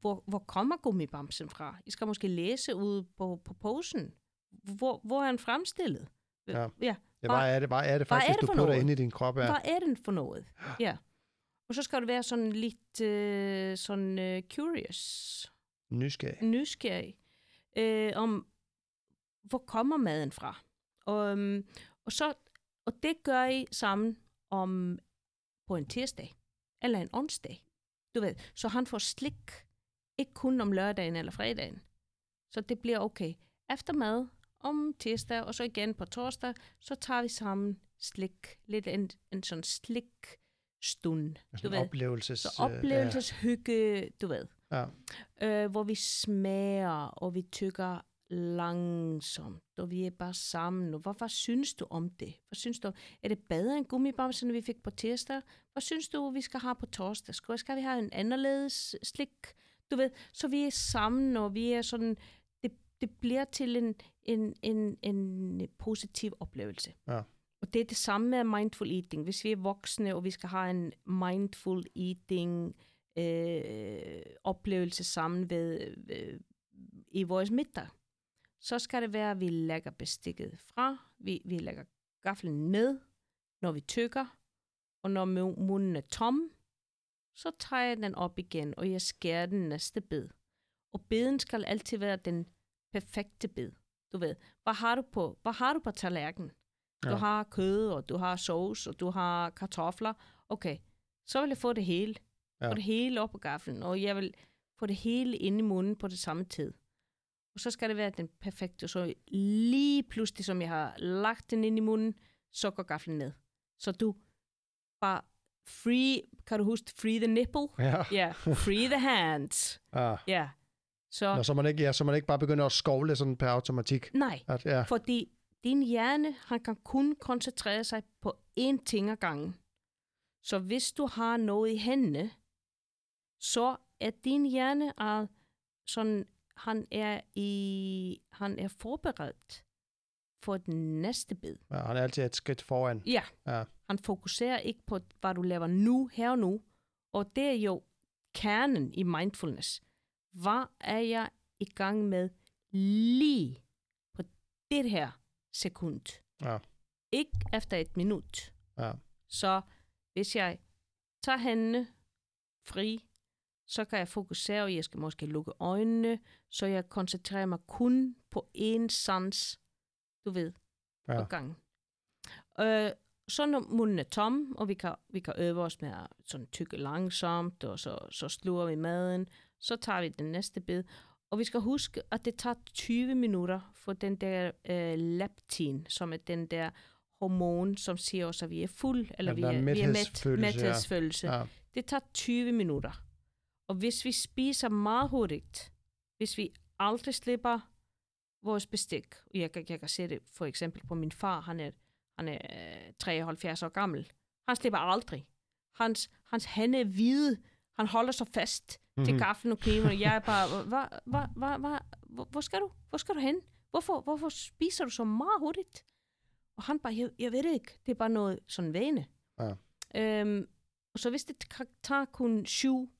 hvor, hvor kommer gummibamsen fra? I skal måske læse ud på, på posen. Hvor, hvor er han fremstillet? Ja. ja. Ja, hvad er det, hvad er det Hvad er faktisk, det du putter noget? ind i din krop? Ja. Hvad er den for noget? Ja. Og så skal det være sådan lidt øh, sådan øh, curious, Nysgerrig. nysgerrig, øh, om hvor kommer maden fra. Og, øhm, og, så, og det gør I sammen om på en tirsdag eller en onsdag. Du ved, så han får slik, ikke kun om lørdagen eller fredagen. Så det bliver okay. Efter mad om tirsdag, og så igen på torsdag, så tager vi sammen slik. Lidt en, en sådan slikstund. Du Sådan ved. oplevelses... Så øh, oplevelseshygge, du ved. Ja. Øh, hvor vi smager, og vi tykker langsomt, og vi er bare sammen. Og hvad, hvad synes du om det? Hvad synes du? Er det bedre end gummibamsen, vi fik på tirsdag? Hvad synes du, vi skal have på torsdag? Skal, skal vi have en anderledes slik? Du ved, så vi er sammen, og vi er sådan, det, det bliver til en, en, en, en positiv oplevelse. Ja. Og det er det samme med mindful eating. Hvis vi er voksne, og vi skal have en mindful eating øh, oplevelse sammen ved, øh, i vores middag, så skal det være, at vi lægger bestikket fra, vi, vi lægger gaflen ned, når vi tykker, og når munden er tom, så tager jeg den op igen, og jeg skærer den næste bid. Og biden skal altid være den perfekte bid. Du ved, hvad har du på, hvad har du på tallerkenen? Du Ja. har kød, og du har sovs, og du har kartofler. Okay, så vil jeg få det hele. Ja. Få det hele op på gaflen, og jeg vil få det hele ind i munden på det samme tid. Og så skal det være den perfekte. Så lige pludselig, som jeg har lagt den ind i munden, så går gaflen ned. Så du bare free, kan du huske free the nipple? Ja. Ja, free the hands. Ah. Ja. Så Nå, så man ikke, ja, så man ikke bare begynder at skovle sådan per automatik. nej, At, ja. fordi din hjerne, han kan kun koncentrere sig på én ting ad gangen. Så hvis du har noget i hændene, så er din hjerne er sådan, han er i, han er forberedt for den næste bid. ja, han er altid et skridt foran. Ja. Ja. Han fokuserer ikke på, hvad du laver nu, her og nu. Og det er jo kernen i mindfulness. Hvad er jeg i gang med lige på det her sekund? Ja. Ikke efter et minut. Ja. Så hvis jeg tager hændene fri, så kan jeg fokusere, og jeg skal måske lukke øjnene, så jeg koncentrerer mig kun på én sans, du ved, Ja. ja. gangen. Øh, så når munden er tom, og vi kan, vi kan øve os med at sådan tykke langsomt, og så, så sluger vi maden, så tager vi den næste bid. Og vi skal huske, at det tager 20 minutter for den der øh, leptin, som er den der hormon, som siger os, at vi er fuld, eller vi er, vi er mæt, mæthedsfølelse, ja. Det tager 20 minutter. Og hvis vi spiser meget hurtigt, hvis vi aldrig slipper vores bestik, og jeg, kan- jeg kan se det for eksempel på min far, han er, han er øh, 73 år gammel, han slipper aldrig. Hans, hans hænder er hvide, han holder sig fast mm-hmm. til gaflen og kniven, og jeg er bare, hvad, hvad, hvad, hvor, hvor skal du? Hvor skal du hen? Hvorfor, hvorfor spiser du så meget hurtigt? Og han bare, jeg, jeg ved det ikke, det er bare noget sådan vane. Ja. Øhm, og så hvis det tager kun 7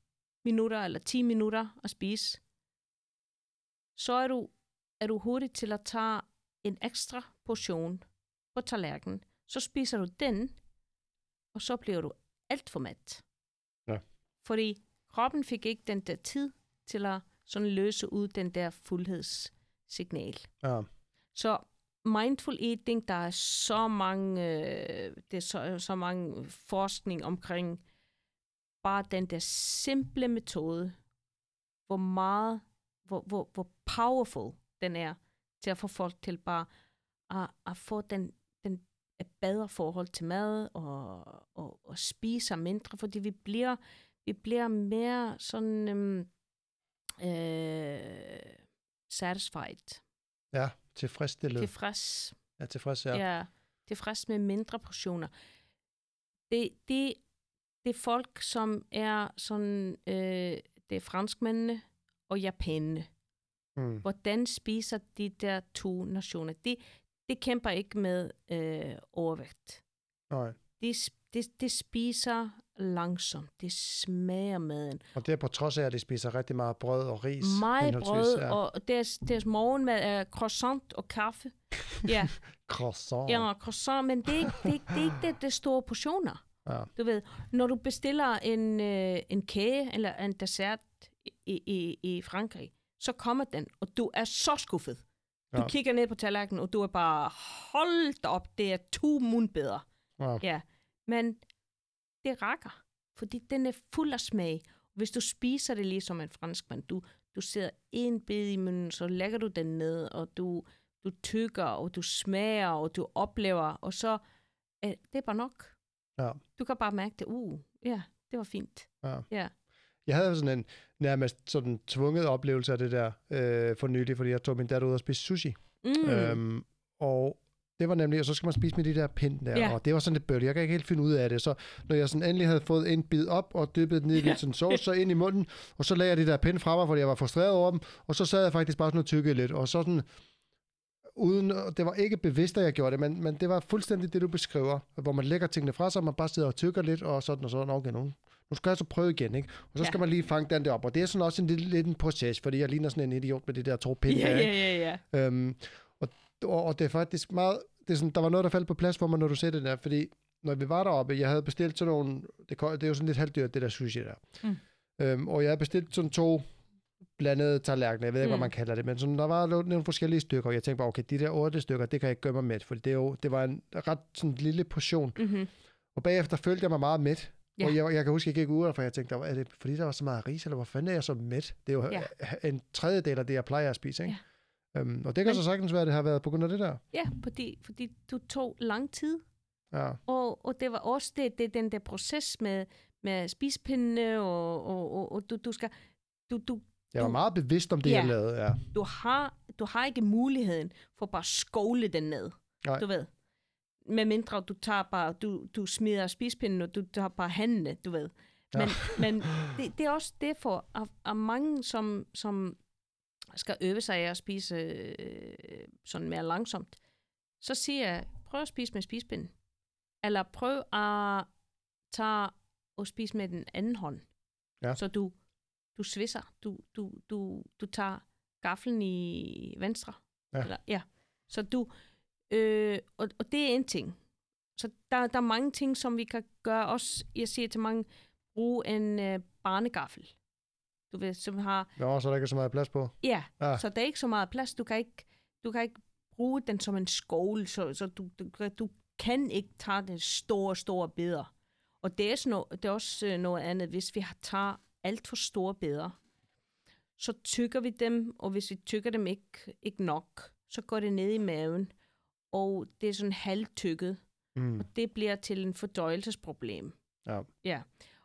minutter eller 10 minutter at spise, så er du, er du hurtig til at tage en ekstra portion på tallerkenen. Så spiser du den, og så bliver du alt for mæt. Ja. Fordi kroppen fik ikke den der tid til at sådan løse ud den der fuldhedssignal. Ja. Så mindful eating, der er så mange, øh, det er så, så mange forskning omkring bare den der simple metode, hvor meget, hvor, hvor, hvor powerful den er til at få folk til bare at, at få den, den et bedre forhold til mad og, og, og spise mindre, fordi vi bliver, vi bliver mere sådan øhm, øh, satisfied, ja, tilfredsstillet. tilfreds. ja, tilfreds, ja. Ja. tilfreds med mindre portioner. Det, det, det er folk, som er sådan, øh, det er franskmændene og japanerne. Mm. Hvordan spiser de der to nationer? De, de kæmper ikke med øh, overvægt. Nej. De, de, de spiser langsomt. De smager maden. Og det er på trods af, at de spiser rigtig meget brød og ris. Meget brød, ja. og deres, deres morgenmad er croissant og kaffe. Ja, Croissant. ja croissant, men det er, ikke, det, er det er ikke det, det store portioner. Ja. Du ved, når du bestiller en, øh, en kage eller en dessert i, i, i Frankrig, så kommer den, og du er så skuffet. Du Ja. kigger ned på tallerkenen, og du er bare, hold op, det er to mundbedre. Ja. Ja, men det rækker, fordi den er fuld af smag. Hvis du spiser det ligesom en franskmand, du, du sidder en bid i munden, så lægger du den ned, og du, du tykker, og du smager, og du oplever, og så øh, det er bare nok. Ja. Du kan bare mærke det. Uh, ja, det var fint. Ja. Ja. Jeg havde sådan en nærmest sådan tvunget oplevelse af det der øh, for nylig, fordi jeg tog min datter ud og spise sushi. Mm. Øhm, og det var nemlig, og så skal man spise med de der pind der, Ja. og det var sådan lidt bøvlet. Jeg kan ikke helt finde ud af det. Så når jeg sådan endelig havde fået en bid op og dyppet den ned i lidt sådan sovs, så ind i munden, og så lagde jeg de der pind fra mig, fordi jeg var frustreret over dem, og så sad jeg faktisk bare sådan og tykkede lidt, og så sådan, uden, det var ikke bevidst, at jeg gjorde det, men, men det var fuldstændig det, du beskriver, hvor man lægger tingene fra sig, og man bare sidder og tykker lidt, og sådan og sådan, okay, nu, nu skal jeg så prøve igen, ikke? Og så skal Ja. man lige fange den der op, og det er sådan også en lille, lidt en proces, fordi jeg ligner sådan en idiot med det der to pinde. Ja, ja, ja, ja. Øhm, og, og, og det er faktisk meget, det er sådan, der var noget, der faldt på plads for mig, når du sagde det der, fordi når vi var deroppe, jeg havde bestilt sådan nogle, det, det er jo sådan lidt halvdyrt, det der sushi der. Mm. Øhm, og jeg havde bestilt sådan to blandede tallerkener, jeg ved ikke, mm. Hvad man kalder det, men sådan, der var nogle forskellige stykker, og jeg tænkte bare, okay, de der otte stykker, det kan jeg ikke gøre mig med, for det, er jo, det var en ret sådan lille portion, Mm-hmm. og bagefter følte jeg mig meget mæt, Ja. og jeg, jeg kan huske, jeg gik ud af, for jeg tænkte, er det fordi der var så meget ris, eller hvor fanden er jeg så mæt? Det er jo ja. en tredjedel af det, jeg plejer at spise, ikke? Ja. Øhm, og det kan Men- så sagtens være, at det har været på grund af det der. Ja, fordi, fordi du tog lang tid, Ja. og, og det var også det, det, den der proces med, med spispindene, og, og, og, og du, du skal... Du, du, Jeg var Du- meget bevidst om det, Ja. jeg lavede, ja. du, har, du har ikke muligheden for bare at skåle den ned. Nej. Du ved. Med mindre du tager bare, du, du smider spispinden, og du tager bare hændene, du ved. Men, men det, det er også derfor, at, at mange, som, som skal øve sig af at spise øh, sådan mere langsomt, så siger jeg, prøv at spise med spispinden. Eller prøv at tage og spise med den anden hånd. Ja. Så du, du svisser. Du, du, du, du tager gaflen i venstre. Ja. Eller, ja. Så du, øh, og, og det er en ting. Så der, der er mange ting, som vi kan gøre også. Jeg siger til mange, brug en øh, barnegaffel. Du ved, som har, Nå, så er der ikke så meget plads på. ja, Ja. så der er ikke så meget plads. Du kan ikke, du kan ikke bruge den som en skål, så, så du, du, kan- du kan ikke tage den store, store bidder. Og det er, sådan noget, det er også øh, noget andet, hvis vi har tager alt for store bidder, så tykker vi dem, og hvis vi tykker dem ikke, ikke nok, så går det ned i maven, og det er sådan halvtykket, Mm. og det bliver til en fordøjelsesproblem. Ja. Ja.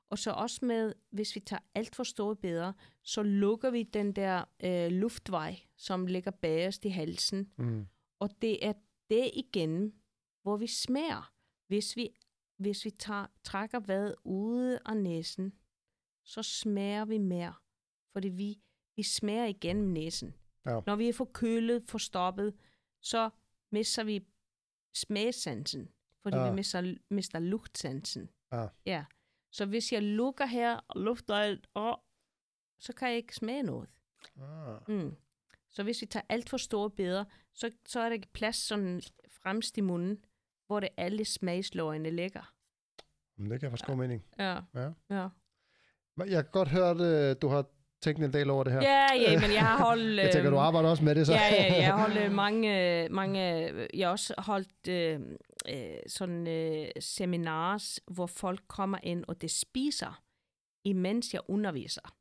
Og så også med, hvis vi tager alt for store bidder, så lukker vi den der øh, luftvej, som ligger bagerst i halsen. Mm. Og det er det igen, hvor vi smager. Hvis vi, hvis vi tager, trækker vejret ude af næsen, så smager vi mere. Fordi vi, vi smager igennem næsen. Ja. Når vi er forkølet, forstoppet, så mister vi smagssansen. Fordi Ja. vi mister, mister lugtsansen. Ja. ja. Så hvis jeg lukker her og lufter alt, åh, så kan jeg ikke smage noget. Ah. Mm. Så hvis vi tager alt for store bidder, så, så er der ikke plads sådan fremst i munden, hvor det alle smagsløgene ligger. Men det kan faktisk god mening. Ja. Ja. Ja. Men Jeg kan godt høre, at du har tænkt en del over det her. Ja, ja, men jeg har holdt... Jeg tænker, du øhm, arbejder også med det, så. Ja, ja, jeg har holdt øh, mange, mange... Jeg har også holdt øh, øh, sådan øh, seminars, hvor folk kommer ind, og det spiser, imens jeg underviser.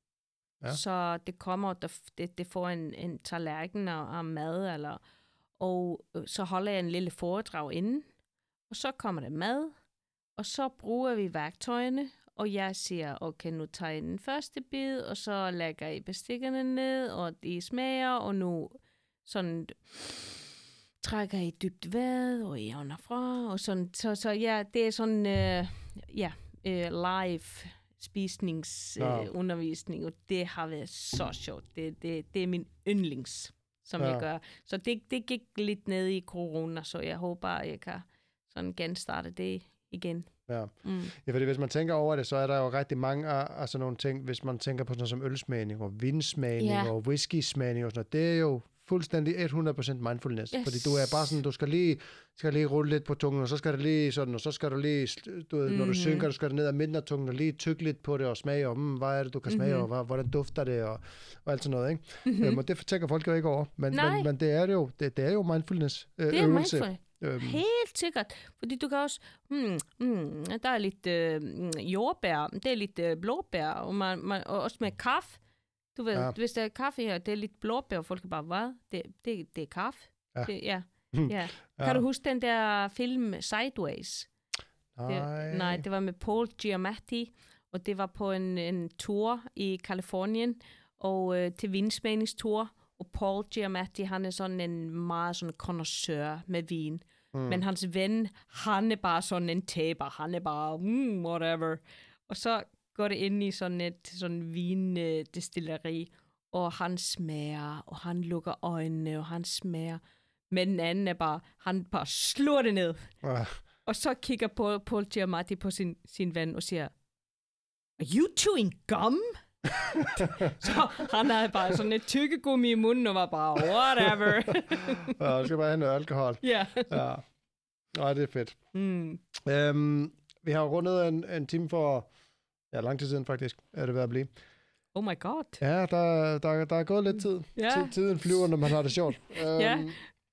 Ja. Så det kommer, der, det, det får en, en tallerken af, af mad, eller, og øh, så holder jeg en lille foredrag inden, og så kommer det mad, og så bruger vi værktøjerne, og jeg siger, okay, nu tager jeg den første bid, og så lægger jeg bestikkerne ned, og de smager, og nu sådan trækker jeg dybt vejret, og jeg ånder fra, og sådan, så, så ja, det er sådan, øh, ja, øh, live spisningsundervisning, øh, og det har været så sjovt. Det, det, det er min yndlings, som ja. Jeg gør. Så det, det gik lidt ned i corona, så jeg håber, at jeg kan sådan genstarte det igen. Ja. Mm. ja, fordi hvis man tænker over det, så er der jo rigtig mange af, sådan nogle ting, hvis man tænker på sådan noget som ølsmagning og vinsmagning Ja. og whisky-smagning og sådan noget, det er jo fuldstændig 100% mindfulness. Yes. Fordi du er bare sådan, du skal lige, skal lige rulle lidt på tungen, og så skal det lige sådan, og så skal du lige, du ved, mm-hmm. når du Mhm. synker, du skal ned ad midten af tungen, og lige tykke lidt på det og smage, og mm, hvad er det, du kan smage, Mhm. og hvad, hvordan dufter det, og, og alt sådan noget, ikke? Mm-hmm. Øhm, og det tænker folk jo ikke over, men, Nej. men, men det er jo, det, det er jo mindfulness øh, Det er øvelse. mindful. Øhm, Helt sikkert. Fordi du kan også, hmm, hmm, der er lidt øh, jordbær, det er lidt øh, blåbær, og, man, man, og også med kaffe. Du ved, Ja. ja. hvis der er kaffe her, det er lidt blåbær, og folk er bare, hvad? Det, det, det er kaffe. Ja. Det, ja. Hmm. ja. ja. Kan du huske den der film Sideways? Nej. Det, nej, det var med Paul Giamatti, og det var på en, en tour i Kalifornien, og øh, til vinsmagningstur, og Paul Giamatti, han er sådan en meget sådan connoisseur med vin. Mm. Men hans ven, han er bare sådan en taber. Han er bare, mm, whatever. Og så går det ind i sådan et sådan vindestilleri, og han smager, og han lukker øjnene, og han smager. Men den anden er bare, han bare slår det ned. Ah, Og så kigger Paul, Paul Giamatti på sin, sin ven og siger, Are you chewing gum? så han havde bare sådan et tykkegummi i munden og var bare, whatever. ja, du skal bare have noget alkohol. ja. Ja. Nej, det er fedt. Mm. Øhm, vi har rundet en, en time for, ja, lang tid siden faktisk, er det ved at blive. Oh my god. Ja, der, der, der er gået lidt tid. Ja. Tid- Tiden flyver, når man har det sjovt. Øhm, Ja.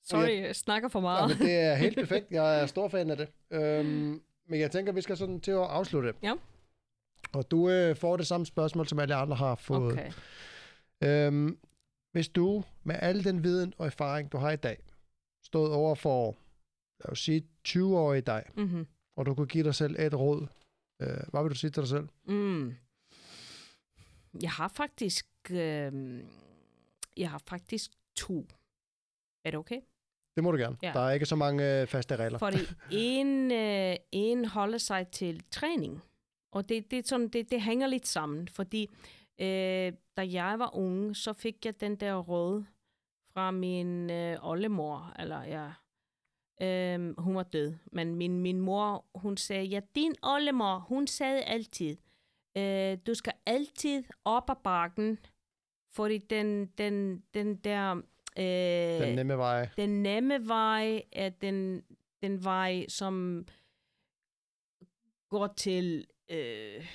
Sorry, jeg snakker for Ja, meget. men det er helt perfekt. Jeg er stor fan af det. Øhm, men jeg tænker, vi skal sådan til at afslutte. Ja. Og du øh, får det samme spørgsmål, som alle andre har fået. Okay. Øhm, hvis du med al den viden og erfaring, du har i dag, stod over for, lad os sige, 20 år i dig, Mm-hmm. og du kunne give dig selv et råd, øh, hvad vil du sige til dig selv? Mm. Jeg har faktisk... Øh, jeg har faktisk to. Er det okay? Det må du gerne. Ja. Der er ikke så mange øh, faste regler. Fordi en, øh, en holder sig til træning. Og det, det, sådan, det, det hænger lidt sammen, fordi øh, da jeg var ung, så fik jeg den der råd fra min øh, oldemor, eller ja, øh, hun var død, men min, min mor, hun sagde, ja, din oldemor, hun sagde altid, øh, du skal altid op ad bakken, fordi den, den, den der... Øh, Den nemme vej. den nemme vej er den, den vej, som går til, øh,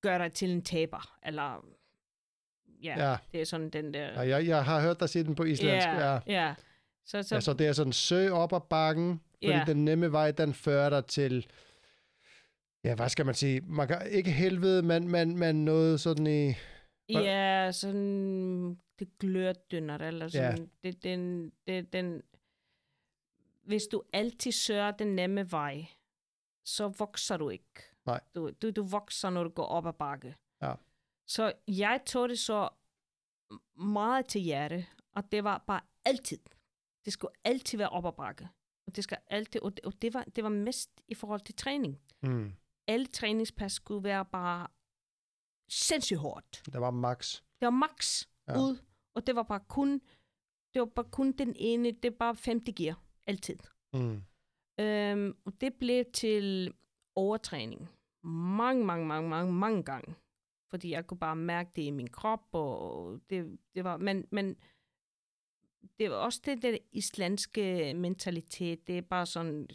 gør dig til en taber, eller, ja, ja. Ja. det er sådan den der, ja jeg, jeg har hørt dig sige den på islandsk. Ja. ja, ja. Så, så, Ja, så det er sådan søg op ad bakken, fordi Ja. den nemme vej, den fører dig til, ja, hvad skal man sige, man kan ikke helvede, men, men, men noget sådan i, ja, sådan, det glørdynner, eller sådan, ja. det, den, det, den, hvis du altid søger den nemme vej, så vokser du ikke. Nej. Du, du, du vokser, når du går op ad bakke. Ja. Så jeg tog det så meget til hjerte, og det var bare altid. Det skulle altid være op ad bakke. Og det skal altid, og det, og det, var, det var mest i forhold til træning. mm, Alle træningspas skulle være bare sindssygt hårdt. der var max. Det var max Ja. ud, og det var bare kun, det var bare kun den ene, det er bare femte gear, altid. Mm. Øhm, og det blev til overtræning. Mange, mange, mange, mange, mange gange. Fordi jeg kunne bare mærke det i min krop, og det, det var, men, men det var også det der islandske mentalitet. Det er bare sådan,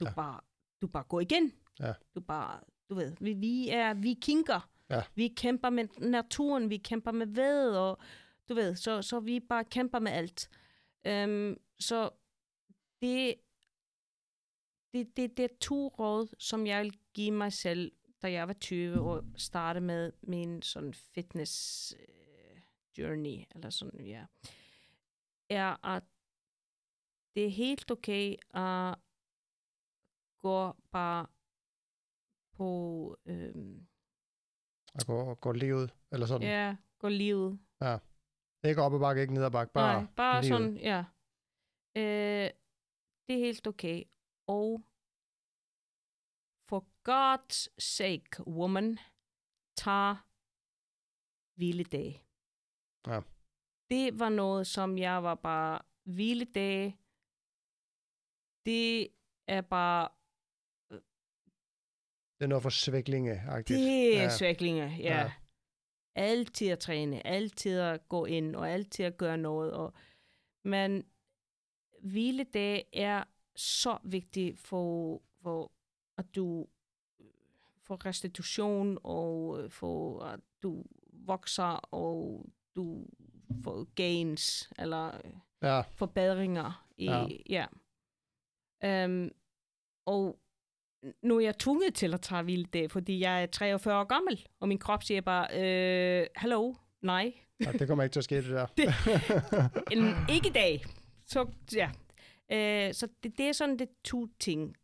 du Ja. bare, du bare går igen. Ja. Du bare, du ved, vi, vi er vikinger. Ja. Vi kæmper med naturen, vi kæmper med ved, og du ved, så, så vi bare kæmper med alt. Øhm, så det, det, det, det er to råd, som jeg vil give mig selv, da jeg var 20 og starte med min sådan fitness øh, journey, eller sådan, ja, er at det er helt okay at gå bare på, øhm, At gå, gå livet, eller sådan. ja, gå livet. Ikke op ad bakke, ikke ned ad bakke, bare, Nej, bare livet. sådan, ja. Øh, det er helt okay. Og for God's sake, woman, tag hviledag. Ja. Det var noget, som jeg var bare hviledag. Det er bare, Det er noget for svæklinge -agtigt. det er Ja. svæklinger, ja. Ja. Altid at træne, altid at gå ind, og altid at gøre noget. Og, men hviledag er så vigtig for, for at du får restitution, og for at du vokser, og du får gains, eller øh, Ja, forbedringer. I, Ja. ja. Um, og nu er jeg tvunget til at tage hviledag, fordi jeg er 43 år gammel, og min krop siger bare, øh, hallo, nej, ja, det kommer ikke til at ske, det der. Det- en, ikke i dag. Så, ja. Øh, så det, det er sådan det to ting.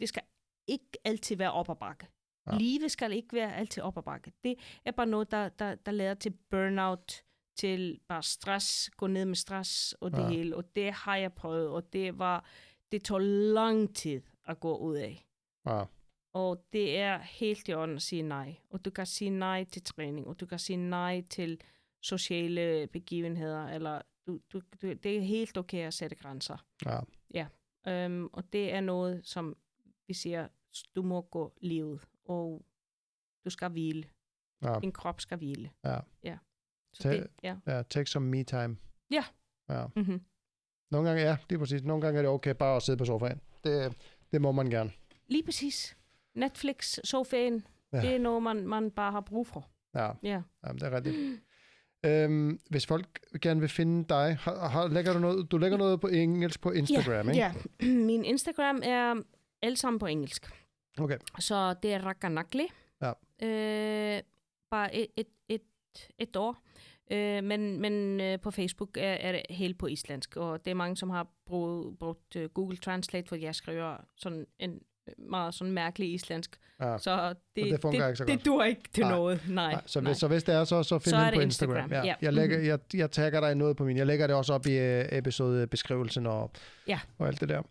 Det skal ikke altid være op ad bakke. Ja. Livet skal ikke være altid op ad bakke. Det er bare noget, der, der, der leder til burnout, til bare stress, gå ned med stress og det Ja. ja. hele. Og det har jeg prøvet, og det var, det tog lang tid at gå ud af. Ja, Og det er helt i orden at sige nej. Og du kan sige nej til træning, og du kan sige nej til sociale begivenheder, eller du, du, du, det er helt okay at sætte grænser. Ja. Øhm, og det er noget, som vi siger, du må gå livet, og du skal hvile. Ja. Din krop skal hvile. Ja. ja. Så det, ja. Ja, take some me time. Ja. Ja. Mm-hmm. Nogle gange, ja, det er præcis. Nogle gange er det okay bare at sidde på sofaen. Det, det må man gerne. Lige præcis. Netflix, sofaen, Ja. ja. det er noget, man, man bare har brug for. Ja, Ja. jamen, det er rigtigt. Øhm, hvis folk gerne vil finde dig, har, har, lægger du, noget, du lægger noget på engelsk på Instagram, ikke? Ja, min Instagram er alt sammen på engelsk. Okay. Så det er Rakanakli. Ja. Øh, bare et, et, et, et år. Øh, men men øh, på Facebook er, er det helt på islandsk, og det er mange, som har brugt, brugt uh, Google Translate, for jeg skriver sådan en meget sådan mærkelig islandsk. Ja. Så det, det fungerer ikke så det, godt. det dur ikke til Nej. noget. Nej, Nej, så, nej. hvis, så hvis det er, så, så find Så på det Instagram. Instagram, ja. Jeg, lægger, Mhm. jeg, jeg tagger dig noget på min. Jeg lægger det også op i øh, episodebeskrivelsen og, Ja. og alt det der.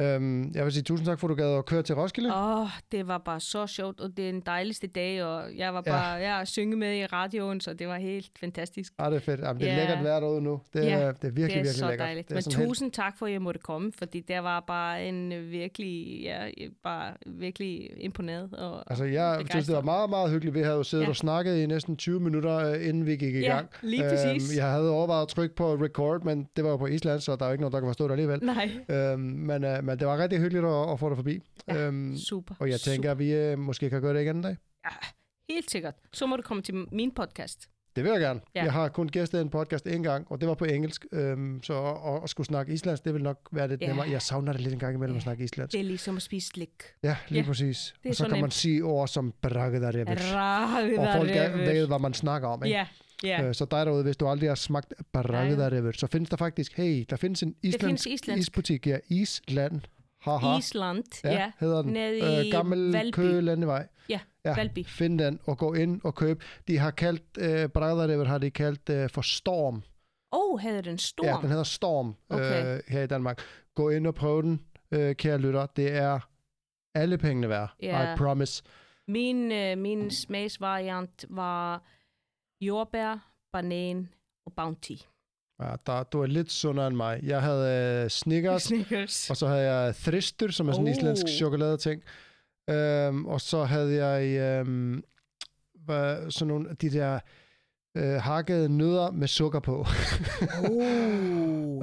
Øhm, jeg vil sige tusind tak, for at du gad at køre til Roskilde. Åh, oh, det var bare så sjovt, og det er den dejligste dag, og jeg var Ja. bare ja. jeg synge med i radioen, så det var helt fantastisk. Ah, det er fedt. Jamen, det er Ja. lækkert vejr derude nu. Det, Ja, er, det er virkelig, det er virkelig så lækkert. dejligt. Det er Men sådan helt- tusind tak for, at jeg måtte komme, fordi det var bare en øh, virkelig, ja, bare virkelig imponeret. Og, Altså, jeg synes, det var begejstret. meget, meget hyggeligt. Vi havde jo siddet ja. Ja. og snakket i næsten 20 minutter, øh, inden vi gik i Ja, gang. lige præcis. Øhm, jeg havde overvejet at trykke på record, men det var jo på Island, så der er jo ikke nogen, der kan forstå det alligevel. Nej, Øhm, men, øh, men det var rigtig hyggeligt at, at få dig forbi. Ja, øhm, super. og jeg tænker, at vi øh, måske kan gøre det igen en dag. super. Helt sikkert. Så må du komme til min podcast. Det vil jeg gerne. Ja. Jeg har kun gæstet en podcast en gang, og det var på engelsk. Øhm, så at, at skulle snakke islandsk, det vil nok være lidt Ja. nemmere. Jeg savner det lidt en gang imellem at Ja. snakke islandsk. Det er ligesom at spise slik. Ja, lige Ja, præcis. det og så kan man sige ord som bragdarevich. Og folk ved, hvad man snakker om. Ikke? Ja, ja. Øh, Så dig derude, hvis du aldrig har smagt bragdarevich, så findes der faktisk, hey, der findes en findes islandsk, islandsk. isbutik. Ja, Island. Haha. Island, ja, ja. hedder den. Nede i gammel Valby. Køge Landevej. Ja, Ja, Valby. find den og gå ind og køb. De har kaldt, øh, bragdarevich har de kaldt øh, for Storm. Oh, havde den stor? Ja, den hedder Storm Okay. øh, her i Danmark. Gå ind og prøv den, øh, kære lytter. Det er alle pengene værd. Ja. I promise. Min, øh, min smagsvariant var jordbær, banan og bounty. Ja, der, du er lidt sundere end mig. Jeg havde øh, Snickers, Snickers. og så havde jeg Thrister, som er sådan en Oh. islandsk chokoladeting. Øhm, og så havde jeg øhm, hvad, sådan nogle af de der øh, hakkede nødder med sukker på. Oh,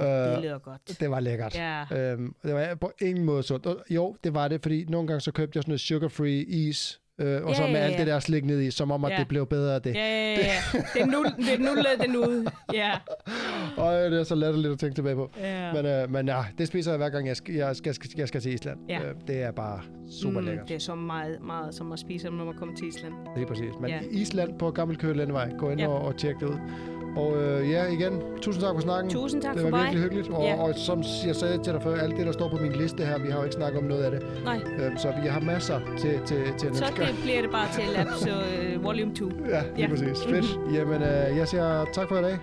det Øh, lyder godt. det var lækkert. Ja. Øhm, det var på ingen måde sundt. Og, jo, det var det, fordi nogle gange så købte jeg sådan noget sugar-free is, øh, og Ja, så med ja, alt ja. det der slik ned i, som om at Ja. det blev bedre af det. Ja, ja, ja. Det er nul, det er nul den ud. Ja. Og det er så latterligt at tænke tilbage på. ja. Men, øh, men ja, det spiser jeg hver gang, jeg skal, jeg skal, skal, jeg skal til Island. Ja. Øh, det er bare super Mm, lækkert. det er så meget, meget som at spise, når man kommer til Island. Det er præcis. Men Ja. Island på Gammel Køge Landevej. Gå ind Ja. og, og tjek det ud. Og øh, ja, igen, tusind tak for snakken. Tusind tak det for var mig. virkelig hyggeligt. Og, Ja. og som jeg sagde til dig før, alt det, der står på min liste her, vi har jo ikke snakket om noget af det. Nej, Øh, så vi har masser til, til, til så næste gang. det bliver det bare til Labs uh, Volume 2. Ja, lige Ja. præcis. Fedt. Jamen, øh, jeg siger tak for i dag.